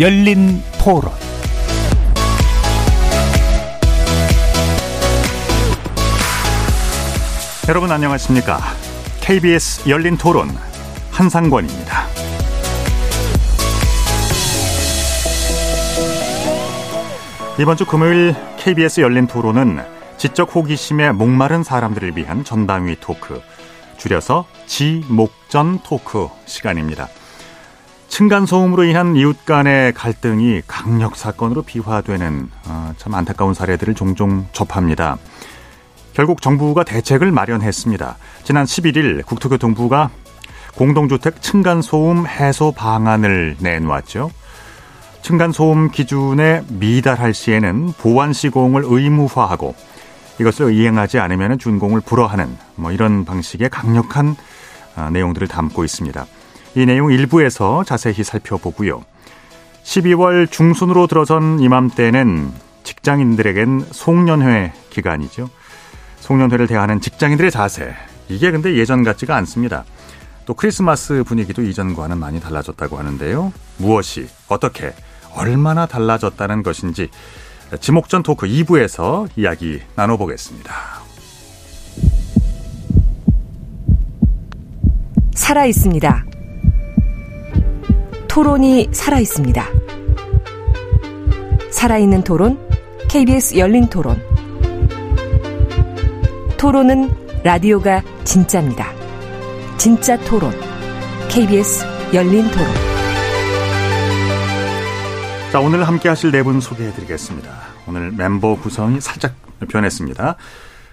열린 토론 여러분 안녕하십니까? KBS 열린 토론 한상권입니다. 이번 주 금요일 KBS 열린 토론은 지적 호기심에 목마른 사람들을 위한 전방위 토크, 줄여서 지목전 토크 시간입니다. 층간소음으로 인한 이웃 간의 갈등이 강력 사건으로 비화되는 어, 참 안타까운 사례들을 종종 접합니다. 결국 정부가 대책을 마련했습니다. 지난 11일 국토교통부가 공동주택 층간소음 해소 방안을 내놓았죠. 층간소음 기준에 미달할 시에는 보완 시공을 의무화하고 이것을 이행하지 않으면 준공을 불허하는 뭐 이런 방식의 강력한 아, 내용들을 담고 있습니다. 이 내용 일부에서 자세히 살펴보고요. 12월 중순으로 들어선 이맘때는 직장인들에겐 송년회 기간이죠. 송년회를 대하는 직장인들의 자세. 이게 근데 예전 같지가 않습니다. 또 크리스마스 분위기도 이전과는 많이 달라졌다고 하는데요. 무엇이, 어떻게, 얼마나 달라졌다는 것인지 지목전 토크 2부에서 이야기 나눠보겠습니다. 살아 있습니다. 토론이 살아 있습니다. 살아있는 토론, KBS 열린 토론. 토론은 라디오가 진짜입니다. 진짜 토론, KBS 열린 토론. 자, 오늘 함께 하실 네 분 소개해 드리겠습니다. 오늘 멤버 구성이 살짝 변했습니다.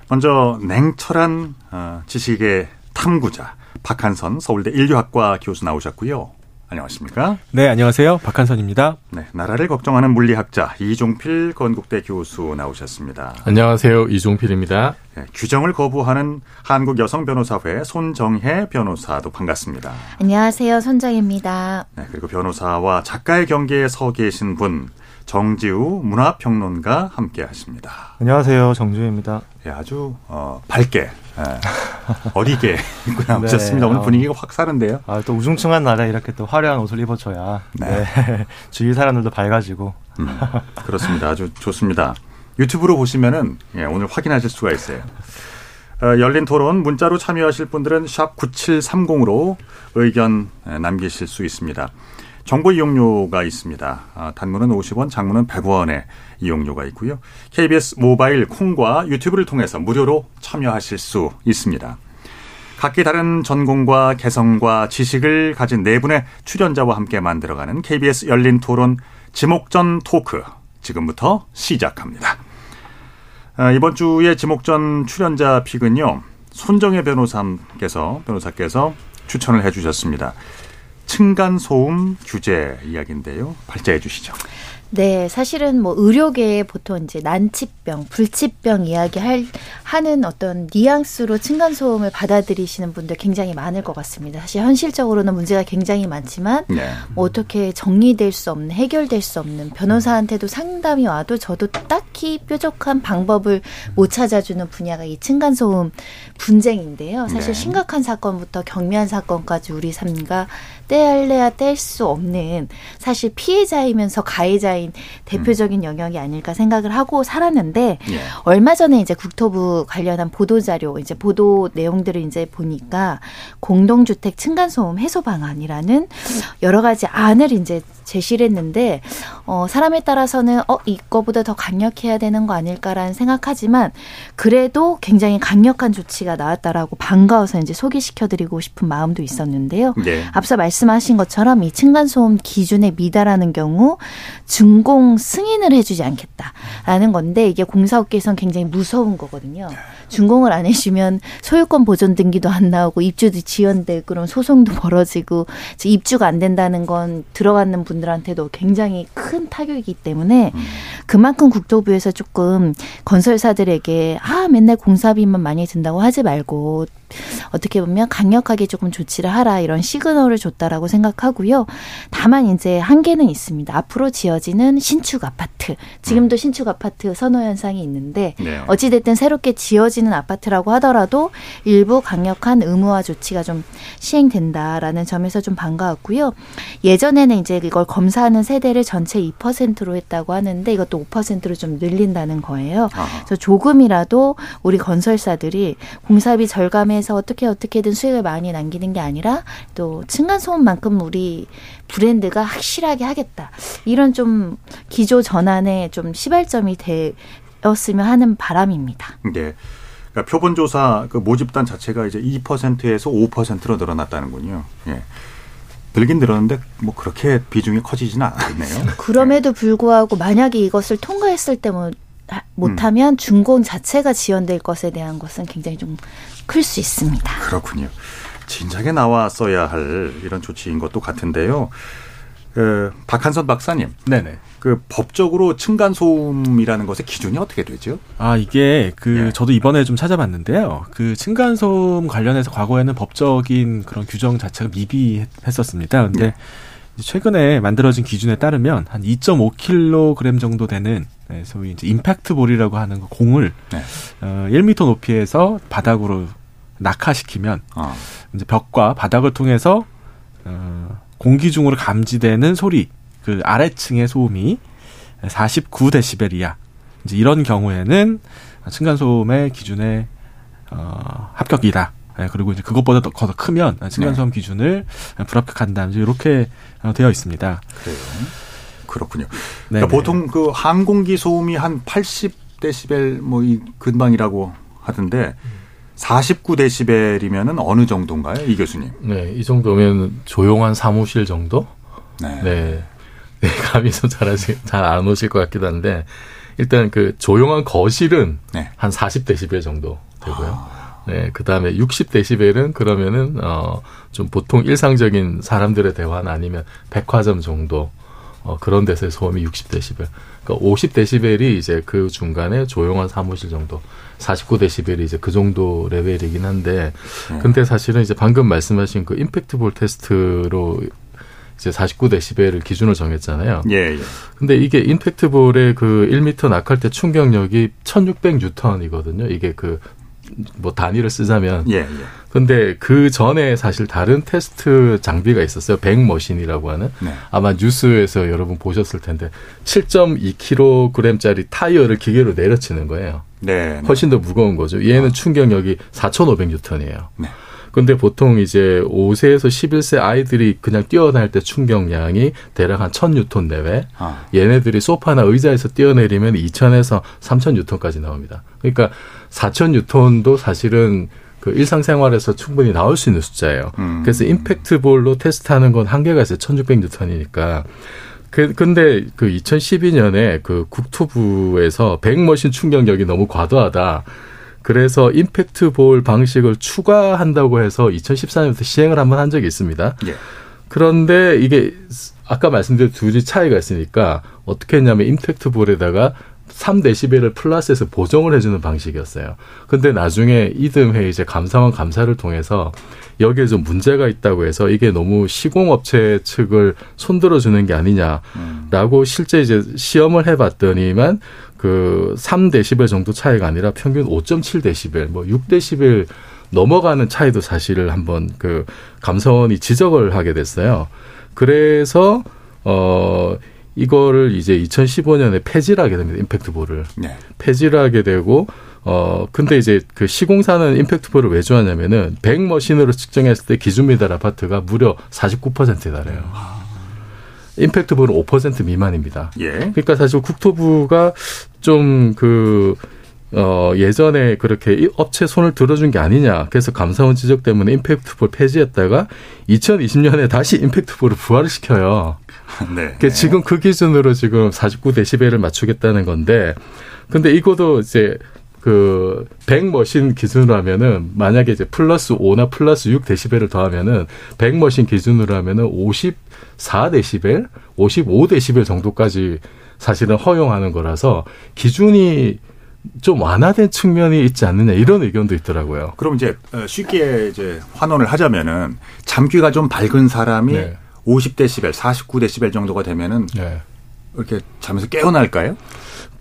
먼저 냉철한 어, 지식의 탐구자 박한선 서울대 인류학과 교수 나오셨고요. 안녕하십니까? 네, 안녕하세요. 박한선입니다. 네, 나라를 걱정하는 물리학자 이종필 건국대 교수 나오셨습니다. 안녕하세요. 이종필입니다. 네, 규정을 거부하는 한국 여성 변호사회 손정혜 변호사도 반갑습니다. 안녕하세요. 손정혜입니다. 네, 그리고 변호사와 작가의 경계에 서 계신 분 정지우 문화평론가 함께 하십니다. 안녕하세요. 정지우입니다. 예, 아주 어, 밝게 예, 어리게 입고 나오셨습니다. 네. 오늘 분위기가 확 사는데요. 아, 또 우중충한 날에 이렇게 또 화려한 옷을 입어줘야 네. 네. 주위 사람들도 밝아지고. 음, 그렇습니다. 아주 좋습니다. 유튜브로 보시면은 예, 오늘 확인하실 수가 있어요. 어, 열린 토론 문자로 참여하실 분들은 샵 9730으로 의견 남기실 수 있습니다. 정보 이용료가 있습니다. 아, 단문은 50원, 장문은 100원의 이용료가 있고요. KBS 모바일 콩과 유튜브를 통해서 무료로 참여하실 수 있습니다. 각기 다른 전공과 개성과 지식을 가진 네 분의 출연자와 함께 만들어가는 KBS 열린 토론 지목전 토크 지금부터 시작합니다. 아, 이번 주의 지목전 출연자 픽은요. 손정혜 변호사께서 변호사께서 추천을 해주셨습니다. 층간 소음 규제 이야기인데요. 발제해 주시죠. 네, 사실은 뭐 의료계에 보통 이제 난치병, 불치병 이야기 할 하는 어떤 뉘앙스로 층간 소음을 받아들이시는 분들 굉장히 많을 것 같습니다. 사실 현실적으로는 문제가 굉장히 많지만 네. 뭐 어떻게 정리될 수 없는 해결될 수 없는 변호사한테도 상담이 와도 저도 딱히 뾰족한 방법을 못 찾아주는 분야가 이 층간 소음 분쟁인데요. 사실 네. 심각한 사건부터 경미한 사건까지 우리 삶과 떼할래야 뗄 수 없는 사실 피해자이면서 가해자인 대표적인 영역이 아닐까 생각을 하고 살았는데 예. 얼마 전에 이제 국토부 관련한 보도 자료 이제 보도 내용들을 이제 보니까 공동주택 층간소음 해소 방안이라는 여러 가지 안을 이제 제시를 했는데 어 사람에 따라서는 어 이거보다 더 강력해야 되는 거 아닐까라는 생각하지만 그래도 굉장히 강력한 조치가 나왔다라고 반가워서 이제 소개시켜 드리고 싶은 마음도 있었는데요. 네. 앞서 말씀하신 것처럼 이 층간 소음 기준에 미달하는 경우 준공 승인을 해 주지 않겠다라는 건데 이게 공사업계에서는 굉장히 무서운 거거든요. 준공을 안 해주면 소유권 보존 등기도 안 나오고 입주도 지연되고 그럼 소송도 벌어지고 입주가 안 된다는 건 들어가는 분들한테도 굉장히 큰 타격이기 때문에 그만큼 국토부에서 조금 건설사들에게 아 맨날 공사비만 많이 든다고 하지 말고 어떻게 보면 강력하게 조금 조치를 하라 이런 시그널을 줬다라고 생각하고요. 다만 이제 한계는 있습니다. 앞으로 지어지는 신축 아파트. 지금도 음. 신축 아파트 선호 현상이 있는데 네. 어찌 됐든 새롭게 지어지는 아파트라고 하더라도 일부 강력한 의무화 조치가 좀 시행된다라는 점에서 좀 반가웠고요. 예전에는 이제 이걸 검사하는 세대를 전체 2%로 했다고 하는데 이것도 5%로 좀 늘린다는 거예요. 아하. 그래서 조금이라도 우리 건설사들이 공사비 절감 해서 어떻게 어떻게든 수익을 많이 남기는 게 아니라 또 층간 소음만큼 우리 브랜드가 확실하게 하겠다. 이런 좀 기조 전환에 좀 시발점이 되었으면 하는 바람입니다. 네. 그러니까 표본조사 그 모집단 자체가 이제 2%에서 5%로 늘어났다는군요. 예. 늘긴 늘었는데 뭐 그렇게 비중이 커지지는 않네요. 그럼에도 불구하고 만약에 이것을 통과했을 때뭐 못하면 준공 자체가 지연될 것에 대한 것은 굉장히 좀 클 수 있습니다. 그렇군요. 진작에 나왔어야 할 이런 조치인 것도 같은데요. 그 박한선 박사님, 네네. 그 법적으로 층간 소음이라는 것의 기준이 어떻게 되죠? 아, 이게 그 예. 저도 이번에 좀 찾아봤는데요. 그 층간 소음 관련해서 과거에는 법적인 그런 규정 자체가 미비했었습니다. 근데 네. 이제 최근에 만들어진 기준에 따르면 한 2.5kg 정도 되는 네, 소위 이제 임팩트 볼이라고 하는 그 공을 네. 어, 1m 높이에서 바닥으로 낙하시키면 아, 이제 벽과 바닥을 통해서 어, 공기 중으로 감지되는 소리 그 아래층의 소음이 49데시벨 이하 이제 이런 경우에는 층간 소음의 기준에 어, 합격이다. 예, 그리고 이제 그것보다 더, 더 크면 층간 소음 기준을 불합격한다. 이제 이렇게 어, 되어 있습니다. 그래요. 그렇군요. 네, 그러니까 네. 보통 그 항공기 소음이 한 80데시벨 뭐 이 근방이라고 하던데 49데시벨이면은 어느 정도인가요, 이 교수님? 네, 이 정도면 조용한 사무실 정도? 네. 네. 네, 감이 좀 잘하시, 잘 안 오실 것 같기도 한데, 일단 그 조용한 거실은 네. 한 40데시벨 정도 되고요. 네, 그 다음에 60데시벨은 그러면은, 어, 좀 보통 일상적인 사람들의 대화나 아니면 백화점 정도, 어, 그런 데서의 소음이 60데시벨. 그러니까 50데시벨이 이제 그 중간에 조용한 사무실 정도. 49데시벨이 이제 그 정도 레벨이긴 한데, 근데 사실은 이제 방금 말씀하신 그 임팩트 볼 테스트로 이제 49데시벨을 기준으로 정했잖아요. 예, 예. 근데 이게 임팩트 볼의 그 1m 낙할 때 충격력이 1600 뉴턴이거든요. 이게 그 뭐 단위를 쓰자면 예, 예. 근데 그 전에 사실 다른 테스트 장비가 있었어요. 백머신이라고 하는 네. 아마 뉴스에서 여러분 보셨을 텐데 7.2kg짜리 타이어를 기계로 내려치는 거예요. 네. 네. 훨씬 더 무거운 거죠. 얘는 충격력이 4,500뉴턴이에요. 네. 근데 보통 이제 5세에서 11세 아이들이 그냥 뛰어다닐 때 충격량이 대략 한 1000뉴턴 내외. 아, 얘네들이 소파나 의자에서 뛰어내리면 2000에서 3000뉴턴까지 나옵니다. 그러니까 4000뉴턴도 사실은 그 일상생활에서 충분히 나올 수 있는 숫자예요. 음. 그래서 임팩트 볼로 테스트하는 건 한계가 있어요. 1600 뉴턴이니까. 그, 근데 그 2012년에 그 국토부에서 백머신 충격력이 너무 과도하다. 그래서 임팩트 볼 방식을 추가한다고 해서 2014년부터 시행을 한번 한 적이 있습니다. 예. 그런데 이게 아까 말씀드린 둘이 차이가 있으니까 어떻게 했냐면 임팩트 볼에다가 3데시벨을 플러스해서 보정을 해주는 방식이었어요. 근데 나중에 이듬해 이제 감사원 감사를 통해서 여기에 좀 문제가 있다고 해서 이게 너무 시공업체 측을 손들어 주는 게 아니냐라고 실제 이제 시험을 해봤더니만 그 3데시벨 정도 차이가 아니라 평균 5.7데시벨, 뭐 6데시벨 넘어가는 차이도 사실을 한번 그 감사원이 지적을 하게 됐어요. 그래서 어 이거를 이제 2015년에 폐지를 하게 됩니다. 임팩트볼을. 네. 폐지를 하게 되고 어 근데 이제 그 시공사는 임팩트볼을 왜 좋아하냐면은 100 머신으로 측정했을 때 기준 미달 아파트가 무려 49%에 달해요. 임팩트볼은 5% 미만입니다. 예. 그러니까 사실 국토부가 좀그 어, 예전에 그렇게 이 업체 손을 들어준 게 아니냐. 그래서 감사원 지적 때문에 임팩트볼 폐지했다가 2020년에 다시 임팩트볼을 부활을 시켜요. 네. 그러니까 지금 그 기준으로 지금 49데시벨을 맞추겠다는 건데, 근데 이것도 이제 그 100머신 기준으로 하면은 만약에 이제 플러스 5나 플러스 6데시벨을 더하면은 100머신 기준으로 하면은 54데시벨, 55데시벨 정도까지 사실은 허용하는 거라서 기준이 좀 완화된 측면이 있지 않느냐 이런 의견도 있더라고요. 그럼 이제 어, 쉽게 이제 환원을 하자면은 잠귀가 좀 밝은 사람이 네. 50데시벨, 49데시벨 정도가 되면은 네. 이렇게 잠에서 깨어날까요?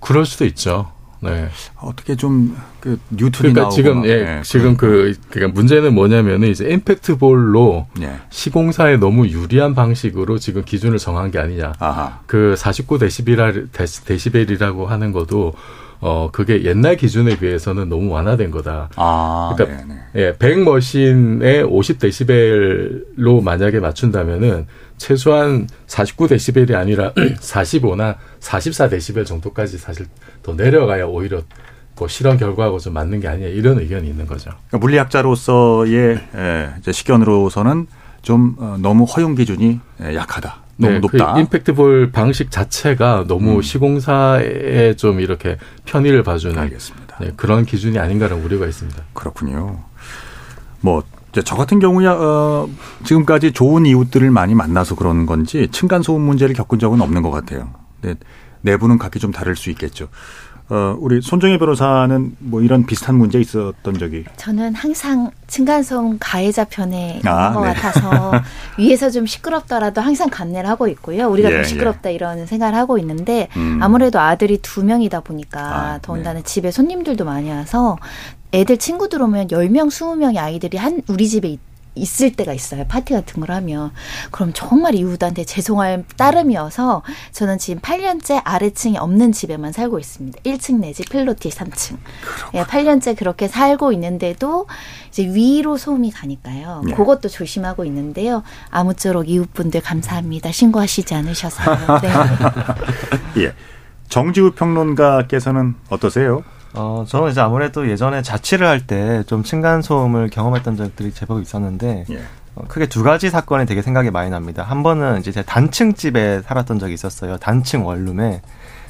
그럴 수도 있죠. 네. 어떻게 좀그 뉴턴이 그러니까 지금 막, 예, 네, 지금 그 그러니까 문제는 뭐냐면은 이제 임팩트 볼로 예. 시공사에 너무 유리한 방식으로 지금 기준을 정한 게 아니냐. 아하. 그 49 데시벨 데시벨이라고 하는 것도 어 그게 옛날 기준에 비해서는 너무 완화된 거다. 아, 그러니까 네네. 예, 100 머신에 50 데시벨로 만약에 맞춘다면은 최소한 49 데시벨이 아니라 45나 44 데시벨 정도까지 사실 더 내려가야 오히려 그 실험 결과하고 좀 맞는 게 아니냐 이런 의견이 있는 거죠. 그러니까 물리학자로서의 예, 이제 시견으로서는 좀 어, 너무 허용 기준이 예, 약하다. 너무 네, 높다. 그 임팩트 볼 방식 자체가 너무 음. 시공사에 좀 이렇게 편의를 봐주는 알겠습니다. 네, 그런 기준이 아닌가라는 우려가 있습니다. 그렇군요. 뭐, 저 같은 경우야, 어, 지금까지 좋은 이웃들을 많이 만나서 그런 건지, 층간 소음 문제를 겪은 적은 없는 것 같아요. 근데 내부는 각기 좀 다를 수 있겠죠. 어, 우리 손정혜 변호사는 뭐 이런 비슷한 문제 있었던 적이. 저는 항상 층간소음 가해자 편에 있는 아, 것 네. 같아서 위에서 좀 시끄럽더라도 항상 감내를 하고 있고요. 우리가 예, 좀 시끄럽다 이런 생각을 하고 있는데 음. 아무래도 아들이 두 명이다 보니까 아, 더군다나 집에 손님들도 많이 와서 애들 친구 들 오면 10명, 20명의 아이들이 한 우리 집에 있, 있을 때가 있어요. 파티 같은 걸 하면. 그럼 정말 이웃한테 죄송할 따름이어서 저는 지금 8년째 아래층이 없는 집에만 살고 있습니다. 1층 내지 필로티 3층. 예, 8년째 그렇게 살고 있는데도 이제 위로 소음이 가니까요. 네. 그것도 조심하고 있는데요. 아무쪼록 이웃분들 감사합니다. 신고하시지 않으셔서요. 네. 예. 정지우 평론가께서는 어떠세요? 어, 저는 이제 아무래도 예전에 자취를 할 때 좀 층간소음을 경험했던 적들이 제법 있었는데, 예. 어, 크게 두 가지 사건이 되게 생각이 많이 납니다. 한 번은 이제 제가 단층 집에 살았던 적이 있었어요. 단층 원룸에.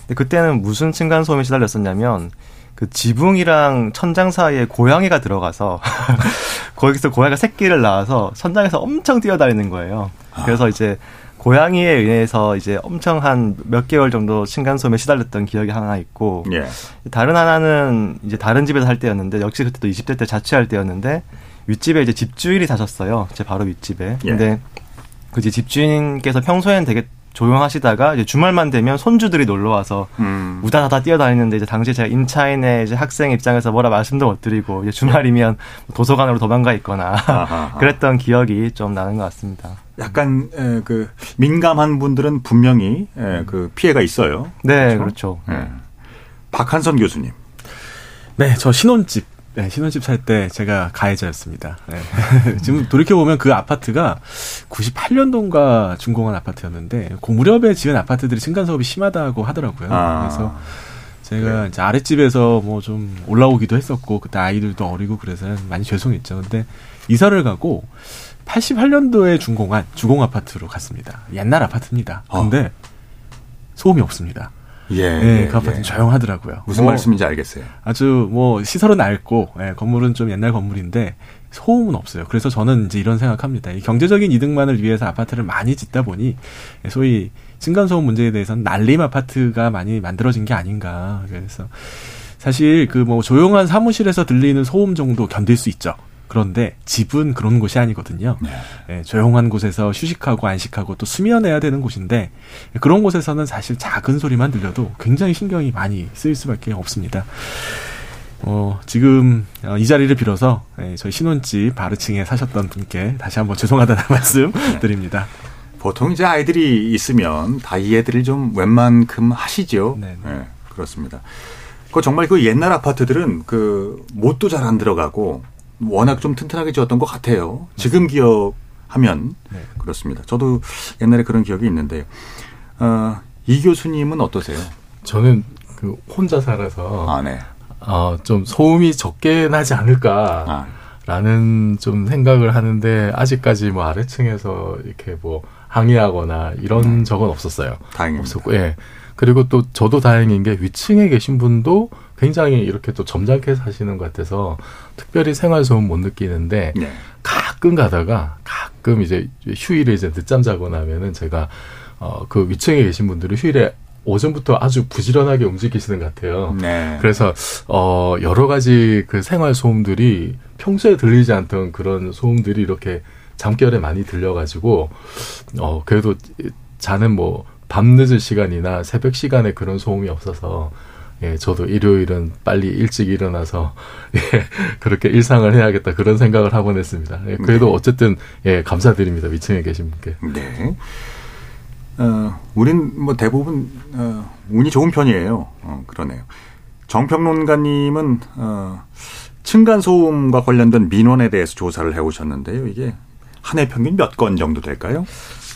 근데 그때는 무슨 층간소음에 시달렸었냐면, 그 지붕이랑 천장 사이에 고양이가 들어가서 거기서 고양이가 새끼를 낳아서 천장에서 엄청 뛰어다니는 거예요. 그래서 이제 고양이에 의해서 이제 엄청 한 몇 개월 정도 층간소음에 시달렸던 기억이 하나 있고 예. 다른 하나는 이제 다른 집에서 살 때였는데 역시 그때도 20대 때 자취할 때였는데 윗집에 이제 집주인이 사셨어요. 제 바로 윗집에. 예. 근데 그 집주인께서 평소에는 되게 조용하시다가 이제 주말만 되면 손주들이 놀러 와서 음. 우다다다 뛰어다니는데 이제 당시에 제가 인차인의 이제 학생 입장에서 뭐라 말씀도 못 드리고 이제 주말이면 도서관으로 도망가 있거나. 그랬던 기억이 좀 나는 것 같습니다. 약간 에, 그 민감한 분들은 분명히 에, 그 피해가 있어요. 네, 그렇죠? 그렇죠. 예. 박한선 교수님. 네, 저 신혼집. 네, 신혼집 살 때 제가 가해자였습니다. 네. 지금 돌이켜보면 그 아파트가 98년도인가 준공한 아파트였는데, 그 무렵에 지은 아파트들이 층간 소음이 심하다고 하더라고요. 아. 그래서 제가 이제 아랫집에서 뭐 좀 올라오기도 했었고, 그때 아이들도 어리고 그래서 많이 죄송했죠. 근데 이사를 가고 88년도에 준공한 주공 아파트로 갔습니다. 옛날 아파트입니다. 근데 소음이 없습니다. 예. 네, 예, 그 아파트는 예. 조용하더라고요. 무슨 뭐 말씀인지 알겠어요. 아주 뭐 시설은 낡고 예, 건물은 좀 옛날 건물인데 소음은 없어요. 그래서 저는 이제 이런 생각합니다. 이 경제적인 이득만을 위해서 아파트를 많이 짓다 보니 예, 소위 층간소음 문제에 대해서는 날림 아파트가 많이 만들어진 게 아닌가. 그래서 사실 그 뭐 조용한 사무실에서 들리는 소음 정도 견딜 수 있죠. 그런데 집은 그런 곳이 아니거든요. 네. 예, 조용한 곳에서 휴식하고 안식하고 또 수면해야 되는 곳인데 예, 그런 곳에서는 사실 작은 소리만 들려도 굉장히 신경이 많이 쓰일 수밖에 없습니다. 어, 지금 어, 이 자리를 빌어서 예, 저희 신혼집 바르층에 사셨던 분께 다시 한번 죄송하다는 말씀 드립니다. 보통 이제 아이들이 있으면 다 이해들을 좀 웬만큼 하시죠. 네, 예, 그렇습니다. 그 정말 그 옛날 아파트들은 그 못도 잘 안 들어가고 워낙 좀 튼튼하게 지었던 것 같아요. 지금 기억하면 네. 그렇습니다. 저도 옛날에 그런 기억이 있는데요. 어, 이 교수님은 어떠세요? 저는 그 혼자 살아서 아, 네. 어, 좀 소음이 적게 나지 않을까. 아, 라는 좀 생각을 하는데 아직까지 뭐 아래층에서 이렇게 뭐 항의하거나 이런 적은 없었어요. 다행입니다. 없었고, 예. 그리고 또 저도 다행인 게 위층에 계신 분도 굉장히 이렇게 또 점잖게 사시는 것 같아서 특별히 생활 소음 못 느끼는데 네. 가끔 가다가 가끔 이제 휴일에 이제 늦잠 자고 나면은 제가 어그 위층에 계신 분들이 휴일에 오전부터 아주 부지런하게 움직이시는 것 같아요. 네. 그래서 어 여러 가지 그 생활 소음들이 평소에 들리지 않던 그런 소음들이 이렇게 잠결에 많이 들려가지고 어 그래도 자는 뭐 밤늦은 시간이나 새벽 시간에 그런 소음이 없어서 예 저도 일요일은 빨리 일찍 일어나서 예 그렇게 일상을 해야겠다 그런 생각을 하곤 했습니다. 예, 그래도 네. 어쨌든 예 감사드립니다 위층에 계신 분께. 네. 어, 우린 뭐 대부분 어, 운이 좋은 편이에요. 어, 그러네요. 정평론가님은 어, 층간 소음과 관련된 민원에 대해서 조사를 해오셨는데요. 이게 한 해 평균 몇 건 정도 될까요?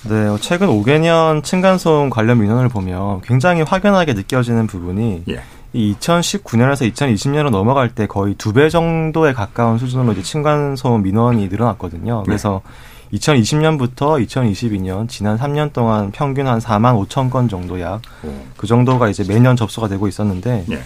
네, 어, 최근 5개년 층간 소음 관련 민원을 보면 굉장히 확연하게 느껴지는 부분이 예. 이 2019년에서 2020년으로 넘어갈 때 거의 두 배 정도에 가까운 수준으로 이제 층간 소음 민원이 늘어났거든요. 그래서 2020년부터 2022년 지난 3년 동안 평균 한 4만 5천 건 정도 약 그 정도가 이제 매년 접수가 되고 있었는데 예.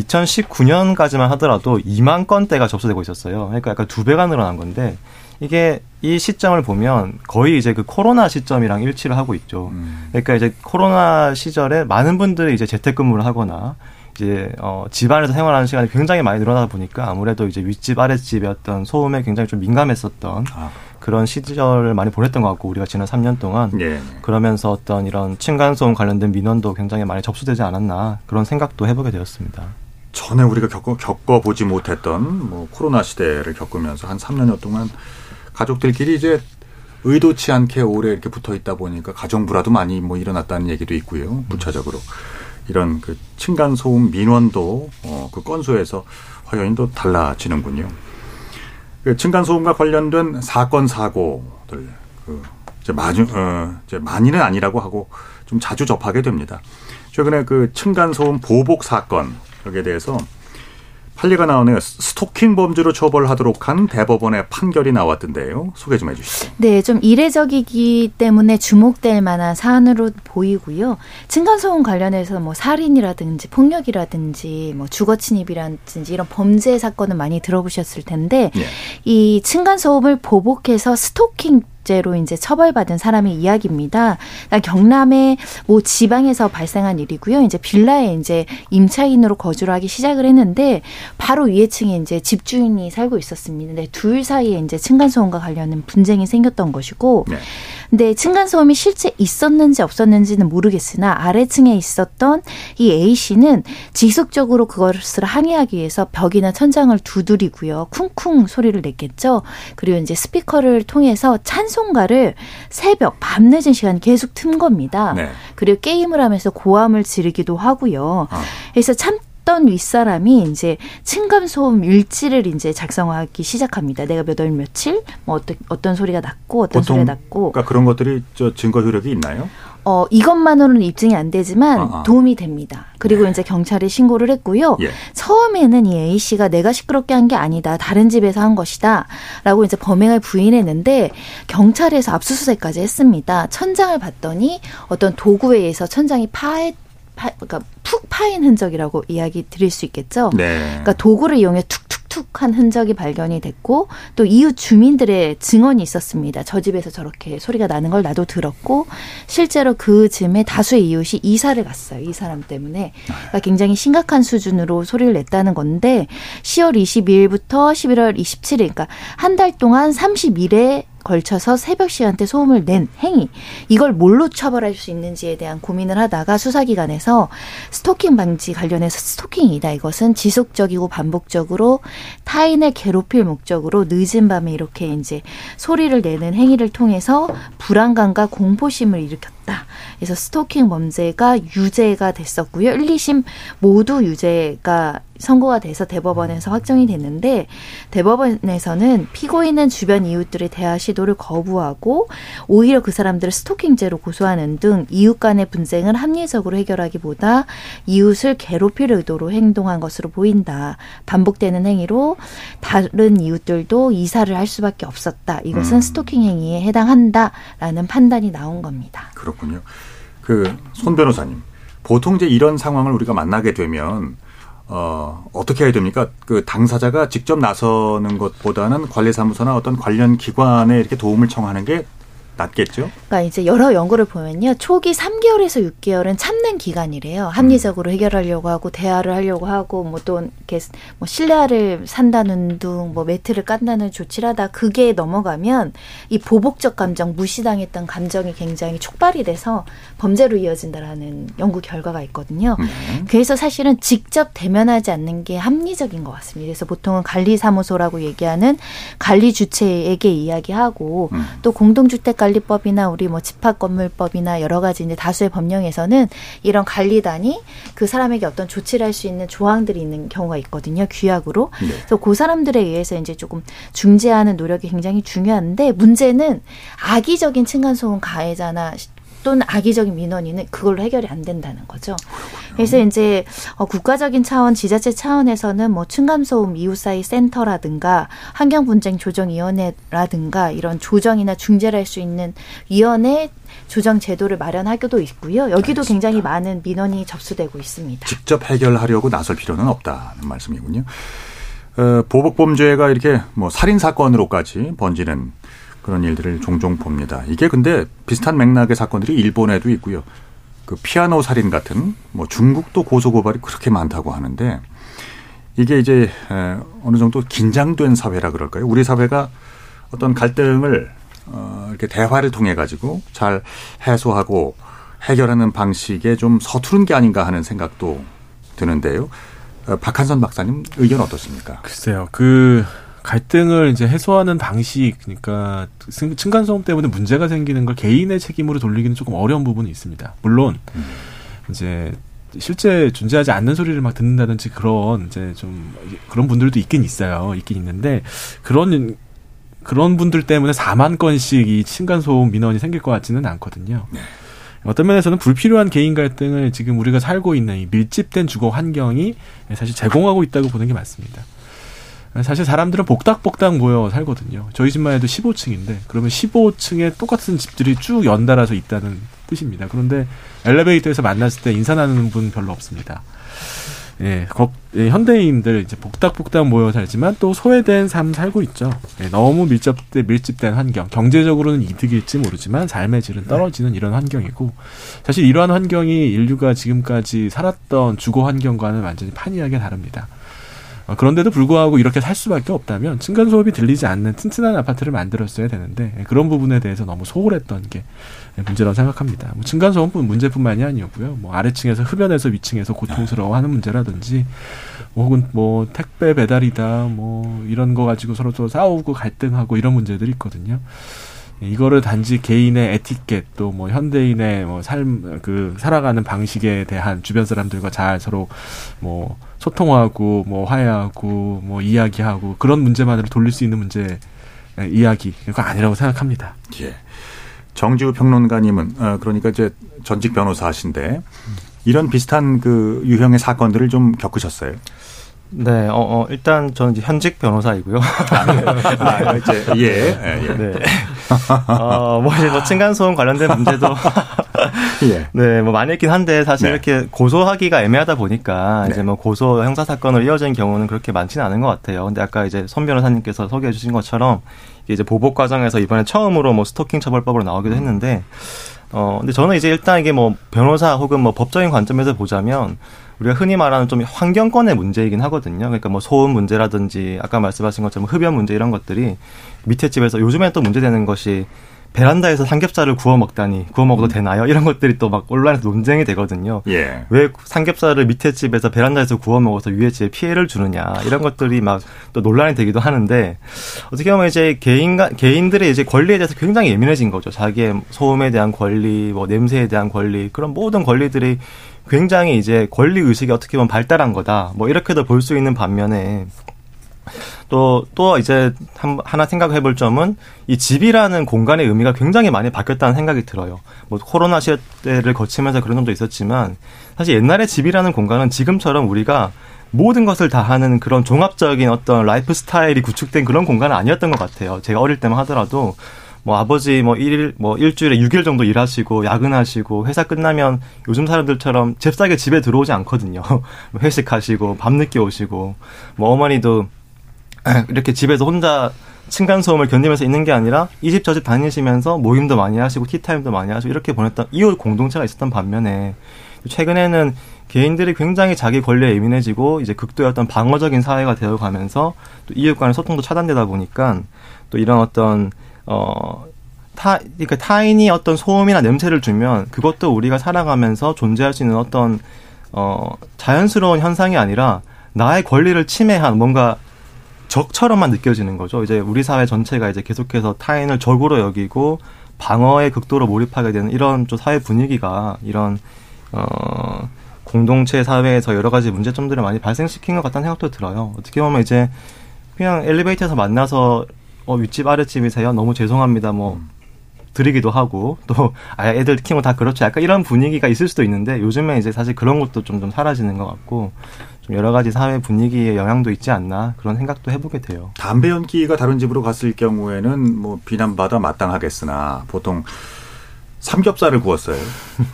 2019년까지만 하더라도 2만 건대가 접수되고 있었어요. 그러니까 약간 두 배가 늘어난 건데 이게 이 시점을 보면 거의 이제 그 코로나 시점이랑 일치를 하고 있죠. 음. 그러니까 이제 코로나 시절에 많은 분들이 이제 재택근무를 하거나 이제 어 집안에서 생활하는 시간이 굉장히 많이 늘어나다 보니까 아무래도 이제 윗집 아랫집의 어떤 소음에 굉장히 좀 민감했었던 아, 그런 시절을 많이 보냈던 것 같고 우리가 지난 3년 동안 예. 그러면서 어떤 이런 층간소음 관련된 민원도 굉장히 많이 접수되지 않았나 그런 생각도 해보게 되었습니다. 전에 우리가 겪어, 겪어보지 못했던 뭐 코로나 시대를 겪으면서 한 3년여 동안 가족들끼리 이제 의도치 않게 오래 이렇게 붙어 있다 보니까 가정 불화도 많이 뭐 일어났다는 얘기도 있고요. 부차적으로 이런 그 층간 소음 민원도 어, 그 건수에서 또 달라지는군요. 그 층간 소음과 관련된 사건 사고들 그 이제 마주 어, 이제 많이는 아니라고 하고 좀 자주 접하게 됩니다. 최근에 그 층간 소음 보복 사건 여기에 대해서 판례가 나오네요. 스토킹 범죄로 처벌하도록 한 대법원의 판결이 나왔던데요. 소개 좀 해주시죠. 네, 좀 이례적이기 때문에 주목될 만한 사안으로 보이고요. 층간소음 관련해서 뭐 살인이라든지 폭력이라든지 뭐 주거침입이라든지 이런 범죄 사건은 많이 들어보셨을 텐데 예. 이 층간소음을 보복해서 스토킹 죄로 이제 처벌받은 사람의 이야기입니다. 그러니까 경남의 모 지방에서 발생한 일이고요. 이제 빌라에 이제 임차인으로 거주를 하기 시작을 했는데 바로 위에 층에 이제 집주인이 살고 있었습니다. 근데 둘 사이에 이제 층간소음과 관련된 분쟁이 생겼던 것이고 네. 근데 층간소음이 실제 있었는지 없었는지는 모르겠으나 아래층에 있었던 이 A 씨는 지속적으로 그것을 항의하기 위해서 벽이나 천장을 두드리고요. 쿵쿵 소리를 냈겠죠. 그리고 이제 스피커를 통해서 찬송가를 새벽 밤늦은 시간 계속 튼 겁니다. 네. 그리고 게임을 하면서 고함을 지르기도 하고요. 아. 그래서 참 던 윗사람이 이제 층간소음 일지를 이제 작성하기 시작합니다. 내가 몇 월 며칠 뭐 어떤 어떤 소리가 났고 어떤 소리가 났고 그러니까 그런 것들이 저 증거 효력이 있나요? 어 이것만으로는 입증이 안 되지만 아, 아. 도움이 됩니다. 그리고 이제 경찰에 신고를 했고요. 예. 처음에는 이 A 씨가 내가 시끄럽게 한 게 아니다. 다른 집에서 한 것이다 라고 이제 범행을 부인했는데 경찰에서 압수수색까지 했습니다. 천장을 봤더니 어떤 도구에 의해서 천장이 파해 파, 그러니까 푹 파인 흔적이라고 이야기 드릴 수 있겠죠. 네. 그러니까 도구를 이용해 툭툭툭한 흔적이 발견이 됐고 또 이웃 주민들의 증언이 있었습니다. 저 집에서 저렇게 소리가 나는 걸 나도 들었고 실제로 그 즈음에 다수의 이웃이 이사를 갔어요. 이 사람 때문에 그러니까 굉장히 심각한 수준으로 소리를 냈다는 건데 10월 22일부터 11월 27일 그러니까 한 달 동안 30일에 걸쳐서 새벽 시간대 소음을 낸 행위 이걸 뭘로 처벌할 수 있는지에 대한 고민을 하다가 수사기관에서 스토킹 방지 관련해서 스토킹이다 이것은 지속적이고 반복적으로 타인을 괴롭힐 목적으로 늦은 밤에 이렇게 이제 소리를 내는 행위를 통해서 불안감과 공포심을 일으켰다. 그래서 스토킹 범죄가 유죄가 됐었고요. 1, 2심 모두 유죄가 선고가 돼서 대법원에서 확정이 됐는데 대법원에서는 피고인은 주변 이웃들의 대화 시도를 거부하고 오히려 그 사람들을 스토킹죄로 고소하는 등 이웃 간의 분쟁을 합리적으로 해결하기보다 이웃을 괴롭힐 의도로 행동한 것으로 보인다. 반복되는 행위로 다른 이웃들도 이사를 할 수밖에 없었다. 이것은 음. 스토킹 행위에 해당한다라는 판단이 나온 겁니다. 그렇군요. 그 손 변호사님, 보통 이제 이런 상황을 우리가 만나게 되면 어, 어떻게 해야 됩니까? 그 당사자가 직접 나서는 것보다는 관리사무소나 어떤 관련 기관에 이렇게 도움을 청하는 게 낮겠죠? 그러니까 이제 여러 연구를 보면요. 초기 3개월에서 6개월은 참는 기간이래요. 합리적으로 해결하려고 하고 대화를 하려고 하고 뭐 또 이렇게 뭐 실내화를 산다는 둥, 뭐 매트를 깐다는 조치를 하다 그게 넘어가면 이 보복적 감정, 무시당했던 감정이 굉장히 촉발이 돼서 범죄로 이어진다라는 연구 결과가 있거든요. 그래서 사실은 직접 대면하지 않는 게 합리적인 것 같습니다. 그래서 보통은 관리사무소라고 얘기하는 관리 주체에게 이야기하고 음. 또 공동주택 관리법이나 우리 뭐 집합 건물법이나 여러 가지 이제 다수의 법령에서는 이런 관리단이 그 사람에게 어떤 조치를 할 수 있는 조항들이 있는 경우가 있거든요. 규약으로. 네. 그래서 그 사람들에 의해서 이제 조금 중재하는 노력이 굉장히 중요한데 문제는 악의적인 층간소음 가해자나 또는 악의적인 민원인은 그걸로 해결이 안 된다는 거죠. 그래서 이제 어, 국가적인 차원, 지자체 차원에서는 뭐 층간소음 이웃사이 센터라든가 환경분쟁 조정위원회라든가 이런 조정이나 중재를 할 수 있는 위원회 조정 제도를 마련하기도 있고요. 여기도 굉장히 많은 민원이 접수되고 있습니다. 직접 해결하려고 나설 필요는 없다는 말씀이군요. 어, 보복범죄가 이렇게 뭐 살인 사건으로까지 번지는 그런 일들을 종종 봅니다. 이게 근데 비슷한 맥락의 사건들이 일본에도 있고요. 그 피아노 살인 같은 뭐 중국도 고소 고발이 그렇게 많다고 하는데 이게 이제 에, 어느 정도 긴장된 사회라 그럴까요? 우리 사회가 어떤 갈등을 어, 이렇게 대화를 통해 가지고 잘 해소하고 해결하는 방식에 좀 서투른 게 아닌가 하는 생각도 드는데요. 어, 박한선 박사님 의견 어떻습니까? 글쎄요. 그 갈등을 이제 해소하는 방식, 그러니까 층- 층간소음 때문에 문제가 생기는 걸 개인의 책임으로 돌리기는 조금 어려운 부분이 있습니다. 물론 이제 실제 존재하지 않는 소리를 막 듣는다든지 그런 이제 좀 그런 분들도 있긴 있어요. 있긴 있는데 그런 그런 분들 때문에 4만 건씩 이 층간소음 민원이 생길 것 같지는 않거든요. 어떤 면에서는 불필요한 개인 갈등을 지금 우리가 살고 있는 이 밀집된 주거 환경이 사실 제공하고 있다고 보는 게 맞습니다. 사실 사람들은 복닥복닥 모여 살거든요. 저희 집만 해도 15층인데 그러면 15층에 똑같은 집들이 쭉 연달아서 있다는 뜻입니다. 그런데 엘리베이터에서 만났을 때 인사 나누는 분 별로 없습니다. 예, 거- 예, 현대인들 이제 복닥복닥 모여 살지만 또 소외된 삶 살고 있죠. 예, 너무 밀접된 밀집된 환경, 경제적으로는 이득일지 모르지만 삶의 질은 떨어지는 이런 환경이고 사실 이러한 환경이 인류가 지금까지 살았던 주거 환경과는 완전히 판이하게 다릅니다. 어, 그런데도 불구하고 이렇게 살 수밖에 없다면 층간 소음이 들리지 않는 튼튼한 아파트를 만들었어야 되는데 예, 그런 부분에 대해서 너무 소홀했던 게 예, 문제라고 생각합니다. 뭐 층간 소음뿐 문제뿐만이 아니었고요. 뭐 아래층에서 흡연해서 위층에서 고통스러워하는 문제라든지 혹은 뭐 택배 배달이다 뭐 이런 거 가지고 서로 또 싸우고 갈등하고 이런 문제들이 있거든요. 예, 이거를 단지 개인의 에티켓 또 뭐 현대인의 뭐 삶 그 살아가는 방식에 대한 주변 사람들과 잘 서로 뭐 소통하고 뭐 화해하고 뭐 이야기하고 그런 문제만으로 돌릴 수 있는 문제 예, 이야기 그거 아니라고 생각합니다. 예. 정지우 평론가님은 어, 그러니까 이제 전직 변호사신데 이런 비슷한 그 유형의 사건들을 좀 겪으셨어요. 네, 어, 어, 일단 저는 현직 변호사이고요. 아, 이제 예, 예, 예. 네. 어, 뭐 이제 뭐 층간소음 관련된 문제도 예. 네, 뭐 많이 있긴 한데 사실 네. 이렇게 고소하기가 애매하다 보니까 네. 이제 뭐 고소 형사 사건으로 이어진 경우는 그렇게 많지는 않은 것 같아요. 근데 아까 이제 손 변호사님께서 소개해 주신 것처럼 이제 보복 과정에서 이번에 처음으로 뭐 스토킹 처벌법으로 나오기도 음. 했는데 어, 근데 저는 이제 일단 이게 뭐 변호사 혹은 뭐 법적인 관점에서 보자면 우리가 흔히 말하는 좀 환경권의 문제이긴 하거든요. 그러니까 뭐 소음 문제라든지 아까 말씀하신 것처럼 흡연 문제 이런 것들이 밑에 집에서 요즘에 또 문제되는 것이 베란다에서 삼겹살을 구워 먹다니 구워 먹어도 되나요? 이런 것들이 또 막 온라인에서 논쟁이 되거든요. 예. 왜 삼겹살을 밑에 집에서 베란다에서 구워 먹어서 위에 집에 피해를 주느냐 이런 것들이 막 또 논란이 되기도 하는데 어떻게 보면 이제 개인 개인들의 이제 권리에 대해서 굉장히 예민해진 거죠. 자기의 소음에 대한 권리, 뭐 냄새에 대한 권리 그런 모든 권리들이 굉장히 이제 권리 의식이 어떻게 보면 발달한 거다. 뭐 이렇게도 볼 수 있는 반면에 또, 또 이제 한, 하나 생각해 볼 점은 이 집이라는 공간의 의미가 굉장히 많이 바뀌었다는 생각이 들어요. 뭐 코로나 시대를 거치면서 그런 점도 있었지만 사실 옛날에 집이라는 공간은 지금처럼 우리가 모든 것을 다 하는 그런 종합적인 어떤 라이프 스타일이 구축된 그런 공간은 아니었던 것 같아요. 제가 어릴 때만 하더라도 뭐 아버지 뭐 일, 뭐 일주일에 6일 정도 일하시고 야근하시고 회사 끝나면 요즘 사람들처럼 잽싸게 집에 들어오지 않거든요. 회식하시고 밤늦게 오시고 뭐 어머니도 이렇게 집에서 혼자 층간 소음을 견디면서 있는 게 아니라 이 집 저 집 다니시면서 모임도 많이 하시고 티타임도 많이 하시고 이렇게 보냈던 이웃 공동체가 있었던 반면에 최근에는 개인들이 굉장히 자기 권리에 예민해지고 이제 극도의 어떤 방어적인 사회가 되어가면서 또 이웃 간의 소통도 차단되다 보니까 또 이런 어떤 어 타, 그러니까 타인이 어떤 소음이나 냄새를 주면 그것도 우리가 살아가면서 존재할 수 있는 어떤 어 자연스러운 현상이 아니라 나의 권리를 침해한 뭔가 적처럼만 느껴지는 거죠. 이제 우리 사회 전체가 이제 계속해서 타인을 적으로 여기고 방어의 극도로 몰입하게 되는 이런 좀 사회 분위기가 이런 어 공동체 사회에서 여러 가지 문제점들을 많이 발생시킨 것 같다는 생각도 들어요. 어떻게 보면 이제 그냥 엘리베이터에서 만나서 어 윗집 아랫집이세요. 너무 죄송합니다. 뭐 드리기도 하고 또 아, 애들 키우면 다 그렇죠. 약간 이런 분위기가 있을 수도 있는데 요즘에 이제 사실 그런 것도 좀 좀 사라지는 것 같고 좀 여러 가지 사회 분위기에 영향도 있지 않나 그런 생각도 해보게 돼요. 담배 연기가 다른 집으로 갔을 경우에는 뭐 비난받아 마땅하겠으나 보통 삼겹살을 구웠어요.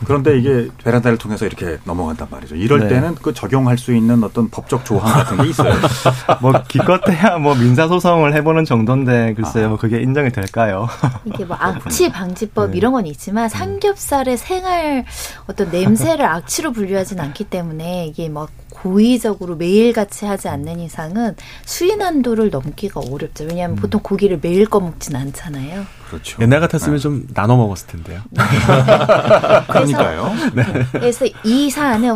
그런데 이게 베란다를 통해서 이렇게 넘어간단 말이죠. 이럴 네. 때는 그 적용할 수 있는 어떤 법적 조항 같은 게 있어요. 뭐 기껏해야 뭐 민사 소송을 해보는 정도인데 글쎄요, 아. 뭐 그게 인정이 될까요? 이게 뭐 악취 방지법 네. 이런 건 있지만 삼겹살의 생활 어떤 냄새를 악취로 분류하진 않기 때문에 이게 막 고의적으로 매일같이 하지 않는 이상은 수위 난도를 넘기가 어렵죠. 왜냐하면 보통 고기를 매일 꺼먹진 않잖아요. 그렇죠. 옛날 같았으면 좀 나눠 먹었을 텐데요. 그러니까요. 그래서 이 사안에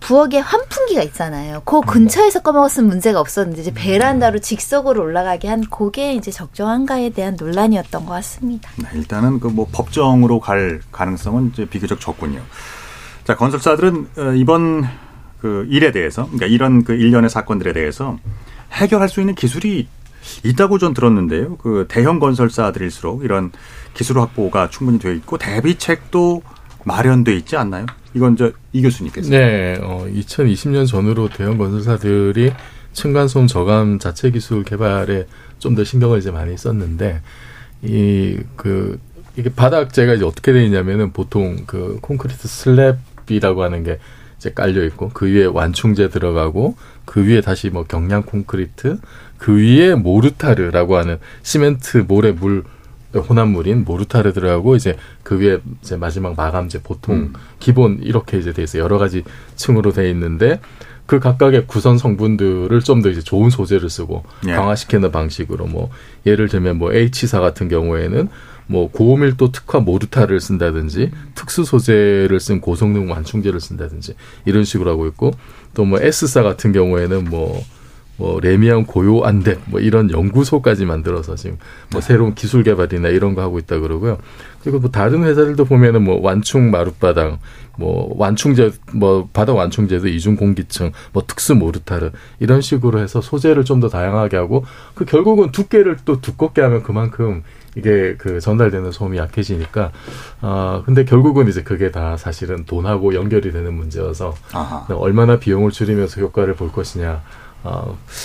부엌에 환풍기가 있잖아요. 그 근처에서 꺼먹었으면 문제가 없었는데 이제 베란다로 직속으로 올라가게 한 그게 이제 적정한가에 대한 논란이었던 것 같습니다. 네, 일단은 그 뭐 법정으로 갈 가능성은 이제 비교적 적군요. 자, 건설사들은 어, 이번 그 일에 대해서, 그러니까 이런 그 일련의 사건들에 대해서 해결할 수 있는 기술이 있다고 전 들었는데요. 그 대형 건설사들일수록 이런 기술 확보가 충분히 되어 있고 대비책도 마련돼 있지 않나요? 이건 저 이 교수님께서. 네, 어, 2020년 전후로 대형 건설사들이 층간소음 저감 자체 기술 개발에 좀 더 신경을 이제 많이 썼는데 이 그 이게 바닥재가 이제 어떻게 되어 있냐면은 보통 그 콘크리트 슬랩이라고 하는 게 이제 깔려 있고 그 위에 완충제 들어가고 그 위에 다시 뭐 경량 콘크리트 그 위에 모르타르라고 하는 시멘트 모래 물 혼합물인 모르타르 들어가고 이제 그 위에 이제 마지막 마감재 보통 음. 기본 이렇게 이제 돼 있어요. 여러 가지 층으로 돼 있는데 그 각각의 구성 성분들을 좀 더 이제 좋은 소재를 쓰고 예. 강화시키는 방식으로 뭐 예를 들면 뭐 H사 같은 경우에는 뭐 고밀도 특화 모르타를 쓴다든지 특수 소재를 쓴 고성능 완충제를 쓴다든지 이런 식으로 하고 있고 또 뭐 S사 같은 경우에는 뭐뭐 레미안 고요 안대 뭐 이런 연구소까지 만들어서 지금 뭐 새로운 기술 개발이나 이런 거 하고 있다 그러고요. 그리고 뭐 다른 회사들도 보면은 뭐 완충 마룻바닥, 뭐 완충제, 뭐 바닥 완충제도 이중 공기층, 뭐 특수 모르타르 이런 식으로 해서 소재를 좀 더 다양하게 하고 그 결국은 두께를 또 두껍게 하면 그만큼 이게 그 전달되는 소음이 약해지니까 아 근데 결국은 이제 그게 다 사실은 돈하고 연결이 되는 문제여서 아하. 얼마나 비용을 줄이면서 효과를 볼 것이냐. 아,